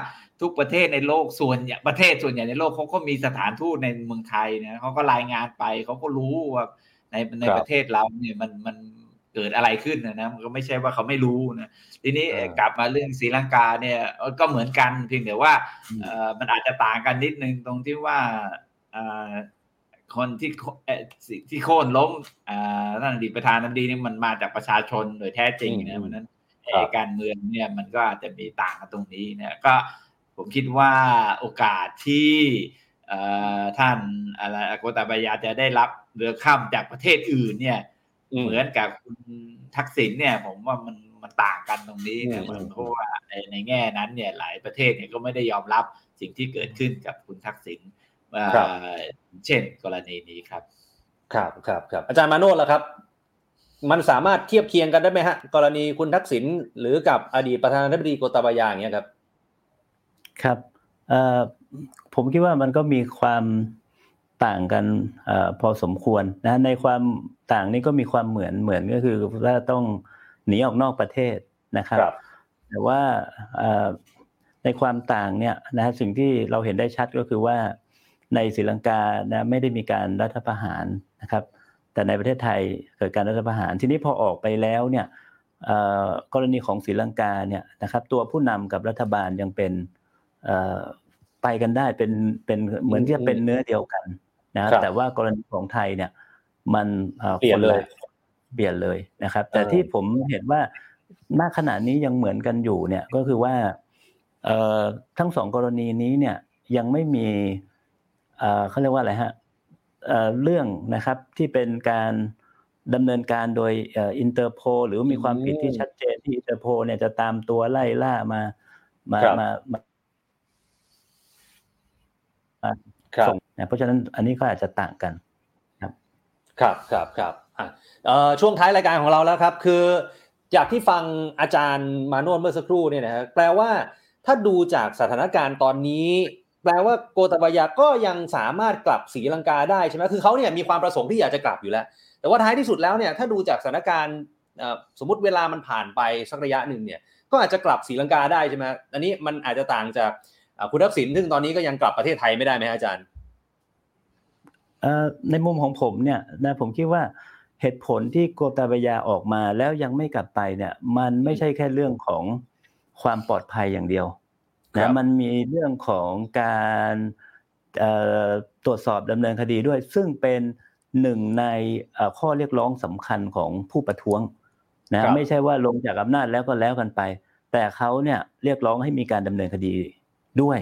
ทุกประเทศในโลกส่วนใหญ่ประเทศส่วนใหญ่ในโลกเขาก็มีสถานทูตในเมืองไทยเนี่ยเขาก็รายงานไปเขาก็รู้ว่าในในครับประเทศเราเนี่ยมันมันเกิดอะไรขึ้นนะนะมันก็ไม่ใช่ว่าเขาไม่รู้นะทีนี้เออกลับมาเรื่องศรีลังกาเนี่ยเอ่อก็เหมือนกันเพียงแต่ว่าอืมเอ่อมันอาจจะต่างกันนิดนึงตรงที่ว่าเอ่อคนที่โคเอ่อที่โค่นล้มอ่าท่านอดีตประธานาธิบดีนี่มันมาจากประชาชนโดยแท้จริงอืนะมเพราะฉะนั้นครับเอ่อ การเมืองเนี่ยมันก็อาจจะมีต่างกันตรงนี้เนี่ยก็ผมคิดว่าโอกาสที่เอ่อท่านอะไรโกตาบายาจะได้รับเรือข้ามจากประเทศอื่นเนี่ยเหมือนกับคุณทักษิณเนี่ย ผมว่ามันมันต่างกันตรงนี้นะอืมมันเพราะว่าในในแง่นั้นเนี่ยหลายประเทศเนี่ยก็ไม่ได้ยอมรับสิ่งที่เกิดขึ้นกับคุณทักษิณเอ่อครับเช่นกรณีนี้ครับ ครับครับครับอาจารย์มาโนดล่ะครับ มันสามารถเทียบเคียงกันได้ไหมฮะ กรณีคุณทักษิณหรือกับอดีตประธานาธิบดีโกตาบายาอย่างเงี้ยครับ ครับเอ่อผมคิดว่ามันก็มีความต่างกันเออพอสมควรนะในความต่างนี้ก็มีความเหมือนเหมือนก็คือว่าต้องหนีออกนอกประเทศนะครับแต่ว่าเอ่อในความต่างเนี่ยนะสิ่งที่เราเห็นได้ชัดก็คือว่าในศรีลังกานะไม่ได้มีการรัฐประหารนะครับ แต่ในประเทศไทยเกิดการรัฐประหาร ทีนี้พอออกไปแล้วเนี่ยเอ่อกรณีของศรีลังกาเนี่ยนะครับตัวผู้นำกับรัฐบาลยังเป็นเอ่อไปกันได้เป็นเป็นเหมือนที่จะเป็นเนื้อเดียวกันนะครับแต่ว่ากรณีของไทยเนี่ยมันอ่อเปลี่ยนเลยคละเปลี่ยนเลยนะครับ แต่เออที่ผมเห็นว่าณขณะนี้ยังเหมือนกันอยู่เนี่ยก็คือว่าเอ่อทั้งสองกรณีนี้เนี่ยยังไม่มีเอ่อเขาเรียกว่าอะไรฮะ เอ่อเรื่องนะครับที่เป็นการดำเนินการโดยเอ่ออินเตอร์โพลหรือมีความผิดที่ชัดเจนที่อินเตอร์โพลเนี่ยจะตามตัวไล่ล่ามามาครับมามาครับส่งนะเพราะฉะนั้นอันนี้ก็อาจจะต่างกันครับ ครับครับอะเอ่อช่วงท้ายรายการของเราแล้วครับ คือจากที่ฟังอาจารย์มาโนชญ์เมื่อสักครู่เนี่ยนะฮะแปลว่าถ้าดูจากสถานการณ์ตอนนี้ แปลว่าโกตบายาก็ยังสามารถกลับศรีลังกาได้ใช่ไหมคือเขาเนี่ยมีความประสงค์ที่อยากจะกลับอยู่แล้ว แต่ว่าท้ายที่สุดแล้วเนี่ยถ้าดูจากสถานการณ์สมมติเวลามันผ่านไปสักระยะหนึ่งเนี่ยก็อาจจะกลับศรีลังกาได้ใช่ไหมอันนี้มันอาจจะต่างจากคุณทักษิณซึ่งตอนนี้ก็ยังกลับประเทศไทยไม่ได้ไหมอาจารย์ในมุมของผมเนี่ยนะผมคิดว่าเหตุผลที่โกตาบายาออกมาแล้วยังไม่กลับไปเนี่ยมันไม่ใช่แค่เรื่องของความปลอดภัยอย่างเดียว นะบมันมีเรื่องของการเอ่อตรวจสอบดำเนินคดีด้วย ซึ่งเป็นหนึ่งในเอ่อข้อเรียกร้องสำคัญของผู้ประท้วงนะไม่ใช่ว่าลงจากอำนาจแล้วก็แล้วกันไป แต่เขาเนี่ยเรียกร้องให้มีการดำเนินคดีด้วย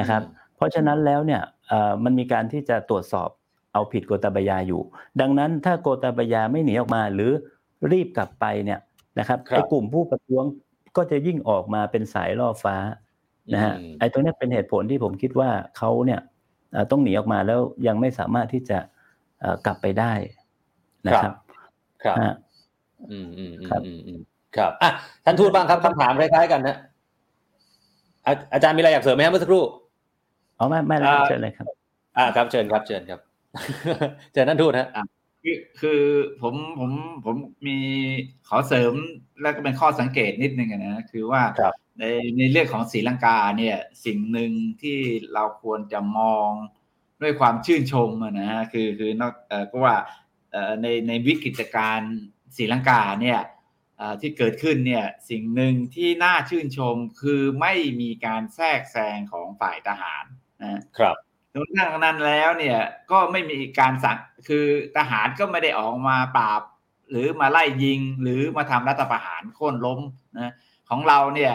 นะครับ เพราะฉะนั้นแล้วเนี่ยเอ่อมันมีการที่จะตรวจสอบเอาผิดโกตาบายาอยู่ ดังนั้นถ้าโกตาบายาไม่หนีออกมาหรือรีบกลับไปเนี่ยนะครับครับไอ้กลุ่มผู้ประท้วงก็จะยิ่งออกมาเป็นสายล่อฟ้า นะฮะอืมไอ้ตรงเนี้ยเป็นเหตุผลที่ผมคิดว่าเขาเนี่ยเอ่อต้องหนีออกมาแล้วยังไม่สามารถที่จะเอ่อกลับไปได้นะครับครับฮะอืมอืมอืมครับอืมอืมครับอะท่านทูตบ้างครับคำถามคล้ายๆกันนะอาอาจารย์มีอะไรอยากเสริมไหมครับเมื่อสักครู่เอาไม่ไม่แล้วครับอ่าเชิญเลยครับ อ่าครับเชิญครับเชิญครับเชิญท่านทูตฮะคือคือผมผมผมมีขอเสริมแล้วก็เป็นข้อสังเกตนิดนึงอะนะคือว่าครับ ในในเรื่องของศรีลังกาเนี่ยสิ่งหนึ่งที่เราควรจะมองด้วยความชื่นชมอะนะฮะคือคือนอกเอ่อก็ว่าเอ่อในในวิกฤตการณ์ศรีลังกาเนี่ยเอ่อที่เกิดขึ้นเนี่ยสิ่งหนึ่งที่น่าชื่นชมคือไม่มีการแทรกแซงของฝ่ายทหารนะครับดังนั้นแล้วเนี่ยก็ไม่มีการสั่งคือทหารก็ไม่ได้ออกมาปราบ หรือมาไล่ยิงหรือมาทำรัฐประหารโค่นล้มนะของเราเนี่ย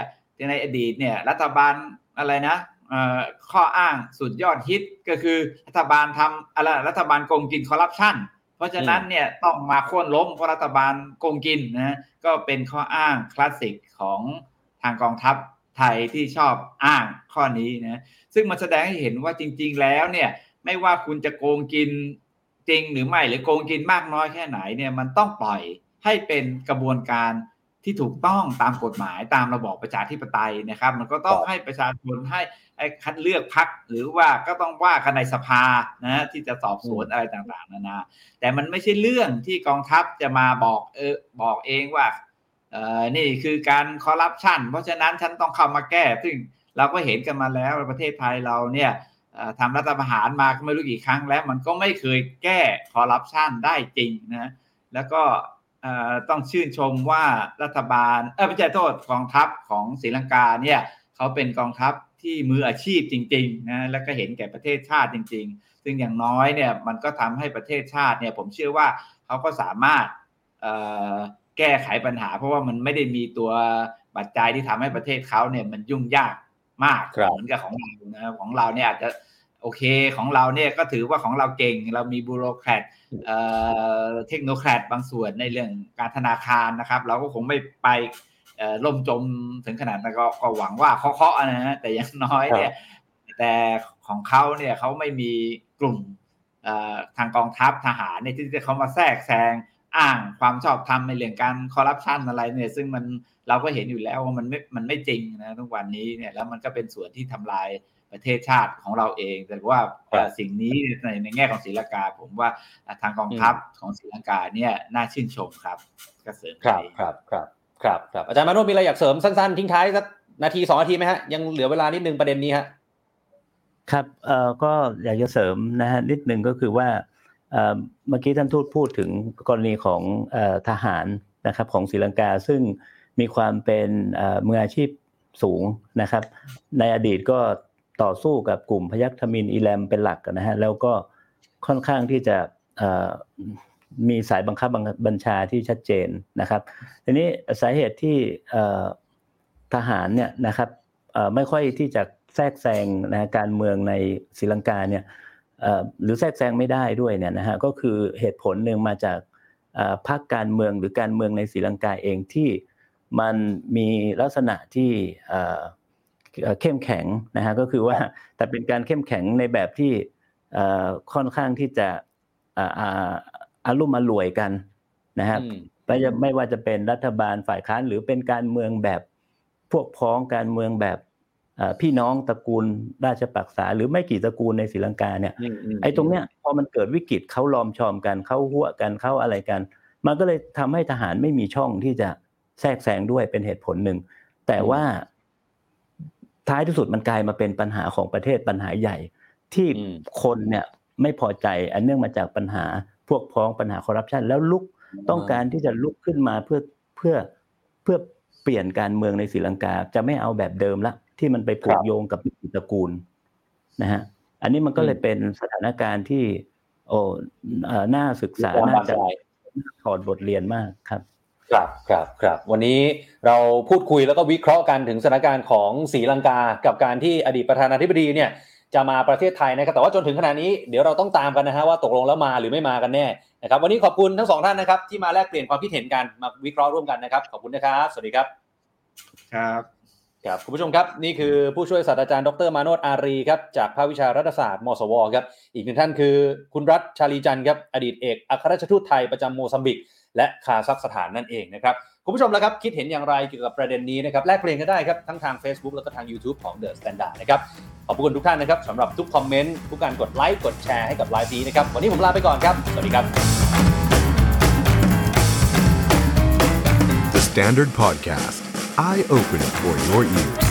ในอดีตเนี่ย รัฐบาลอะไรนะเอ่อข้ออ้างสุดยอดฮิตก็คือรัฐบาลทำอะไรรัฐบาลโกงกินคอร์รัปชันเพราะฉะนั้นเนี่ยต้องมาโค่นล้มเพราะรัฐบาลโกงกินนะก็เป็นข้ออ้างคลาสสิกของทางกองทัพไทยที่ชอบอ้างข้อนี้นะซึ่งมันแสดงให้เห็นว่าจริง ๆ แล้วเนี่ยไม่ว่าคุณจะโกงกินจริงหรือไม่หรือโกงกินมากน้อยแค่ไหนเนี่ยมันต้องปล่อยให้เป็นกระบวนการ ที่ถูกต้องตามกฎหมายตามระบอบประชาธิปไตยนะครับ มันก็ต้องครับให้ประชาชนให้ให้คัดเลือกพักหรือว่าก็ต้องว่ากันในสภานะที่จะสอบสวนอะไรต่างๆนานา แต่มันไม่ใช่เรื่องที่กองทัพจะมาบอกเออบอกเองว่าเอ่อนี่คือการคอร์รัปชันเพราะฉะนั้นฉันต้องเข้ามาแก้ ซึ่งเราก็เห็นกันมาแล้วประเทศไทยเราเนี่ยเอ่อทำรัฐประหารมาก็ไม่รู้กี่ครั้งแล้ว มันก็ไม่เคยแก้คอร์รัปชันได้จริงนะแล้วก็เอ่อ ต้องชื่นชมว่ารัฐบาลเออไม่ใช่โทษกองทัพของศรีลังกาเนี่ยเขาเป็นกองทัพที่มืออาชีพจริงๆนะแล้วก็เห็นแก่ประเทศชาติจริง ๆ ซึ่งอย่างน้อยเนี่ยมันก็ทำให้ประเทศชาติเนี่ยผมเชื่อว่าเขาก็สามารถเอ่อแก้ไขปัญหา เพราะว่ามันไม่ได้มีตัวปัจจัยที่ทำให้ประเทศเขาเนี่ยมันยุ่งยากมากครับเหมือนกับของเรานะครับของเราเนี่ยอาจจะโอเคของเราเนี่ยก็ถือว่าของเราเก่ง เรามีบูโรแครตเอ่อเทคโนแครตบางส่วนในเรื่องการธนาคารนะครับ เราก็คงไม่ไปเอ่อล่มจมถึงขนาดนั้นก็ก็หวังว่าเคาะๆนะฮะแต่อยังน้อยเนี่ยแต่ของเขาเนี่ยเขาไม่มีกลุ่มเอ่อทางกองทัพทหารเนี่ยที่จะเขามาแทรกแซงอ้างความชอบธรรมในเรื่องการคอร์รัปชันอะไรเนี่ย ซึ่งมันเราก็เห็นอยู่แล้วว่ามันไม่มันไม่จริงนะทุกวันนี้เนี่ยแล้วมันก็เป็นส่วนที่ทำลาย ประเทศชาติของเราเอง แต่ว่าครับสิ่งนี้ในในแง่ของศรีลังกา ผมว่าทางกองทัพของศรีลังกาเนี่ยน่าชื่นชมครับก็เสริมครับไปครับครับครับครับอาจารย์มาโนวลมีอะไรอยากเสริมสั้นๆทิ้งท้ายสักนาทีสองนาทีไหมฮะยังเหลือเวลานิดนึงประเด็นนี้ฮะครับเอ่อก็อยากจะเสริมนะฮะนิดหนึ่งก็คือว่าเอ่อเมื่อกี้ท่านทูตพูดถึงกรณีของเอ่อทหารนะครับของศรีลังกาซึ่งมีความเป็นเอ่อมืออาชีพสูงนะครับ ในอดีตก็ ต่อสู้กับกลุ่มพยัคฆ์ทมินอีแลมเป็นหลักนะฮะแล้วก็ค่อนข้างที่จะมีสายบังคับบัญชาที่ชัดเจนนะครับทีนี้สาเหตุที่ทหารเนี่ยนะครับไม่ค่อยที่จะแทรกแซงนะการเมืองในศรีลังกาเนี่ยหรือแทรกแซงไม่ได้ด้วยเนี่ยนะฮะก็คือเหตุผลหนึ่งมาจากพรรคการเมืองหรือการเมืองในศรีลังกาเองที่มันมีลักษณะที่ เข้มแข็งนะฮะก็คือว่าแต่เป็นการเข้มแข็งในแบบที่ค่อนข้างที่จะอารุ่มอรวยกันนะครับไม่ไม่ว่าจะเป็นรัฐบาลฝ่ายค้านหรือเป็นการเมืองแบบพวกพ้องการเมืองแบบพี่น้องตระกูลราชปักษา หรือไม่กี่ตระกูลในศรีลังกาเนี่ยไอ้ตรงเนี้ยพอมันเกิดวิกฤตเขาล้อมชอมกันเขาหัวกันเขาอะไรกัน มันก็เลยทำให้ทหารไม่มีช่องที่จะแทรกแซงด้วยเป็นเหตุผลหนึ่งแต่ว่า ท้ายที่สุดมันกลายมาเป็นปัญหาของประเทศปัญหาใหญ่ ที่คนเนี่ยไม่พอใจอันเนื่องมาจากปัญหาพวกพ้องปัญหาคอร์รัปชันแล้วลุกต้องการที่จะลุกขึ้นมาเพื่อเพื่อเพื่อเปลี่ยนการเมืองในศรีลังกาจะไม่เอาแบบเดิมละ ที่มันไปผูกโยงกับตระกูลนะฮะอันนี้มันก็เลยเป็นสถานการณ์ที่ โอ้น่าศึกษาน่าจะถอดบทเรียนมากครับ ครับครับครับวันนี้เราพูดคุยแล้วก็วิเคราะห์กันถึงสถานการณ์ของศรีลังกา กับการที่อดีตประธานาธิบดีเนี่ยจะมาประเทศไทยนะครับแต่ว่าจนถึงขณะนี้เดี๋ยวเราต้องตามกันนะฮะว่าตกลงแล้วมาหรือไม่มากันแน่นะครับวันนี้ขอบคุณทั้งสองท่านนะครับที่มาแลกเปลี่ยนความคิดเห็นกันมาวิเคราะห์ร่วมกันนะครับขอบคุณนะครับ สวัสดีครับครับครับคุณผู้ชมครับนี่คือผู้ช่วยศาสตราจารย์ดรมาโนตอารีครับจากภาควิชารัฐศาสตร์มศวครับอีกหนึ่งท่านคือคุณรัฐชาลีจันครับอดีตเอกอัครราชทูตไทยประจำโมซัมบิก และคาซัคสถานนั่นเองนะครับคุณผู้ชมแล้วครับคิดเห็นอย่างไรเกี่ยวกับประเด็นนี้นะครับแลกเปลี่ยนกันได้ครับทั้งทาง Facebook แล้วก็ทาง YouTube ของ The Standard นะครับขอบคุณทุกท่านนะครับสำหรับทุกคอมเมนต์ทุกการกดไลค์กดแชร์ให้กับไลฟ์นี้นะครับวันนี้ผมลาไปก่อนครับสวัสดีครับ The Standard Podcast Eye Open for Your Ears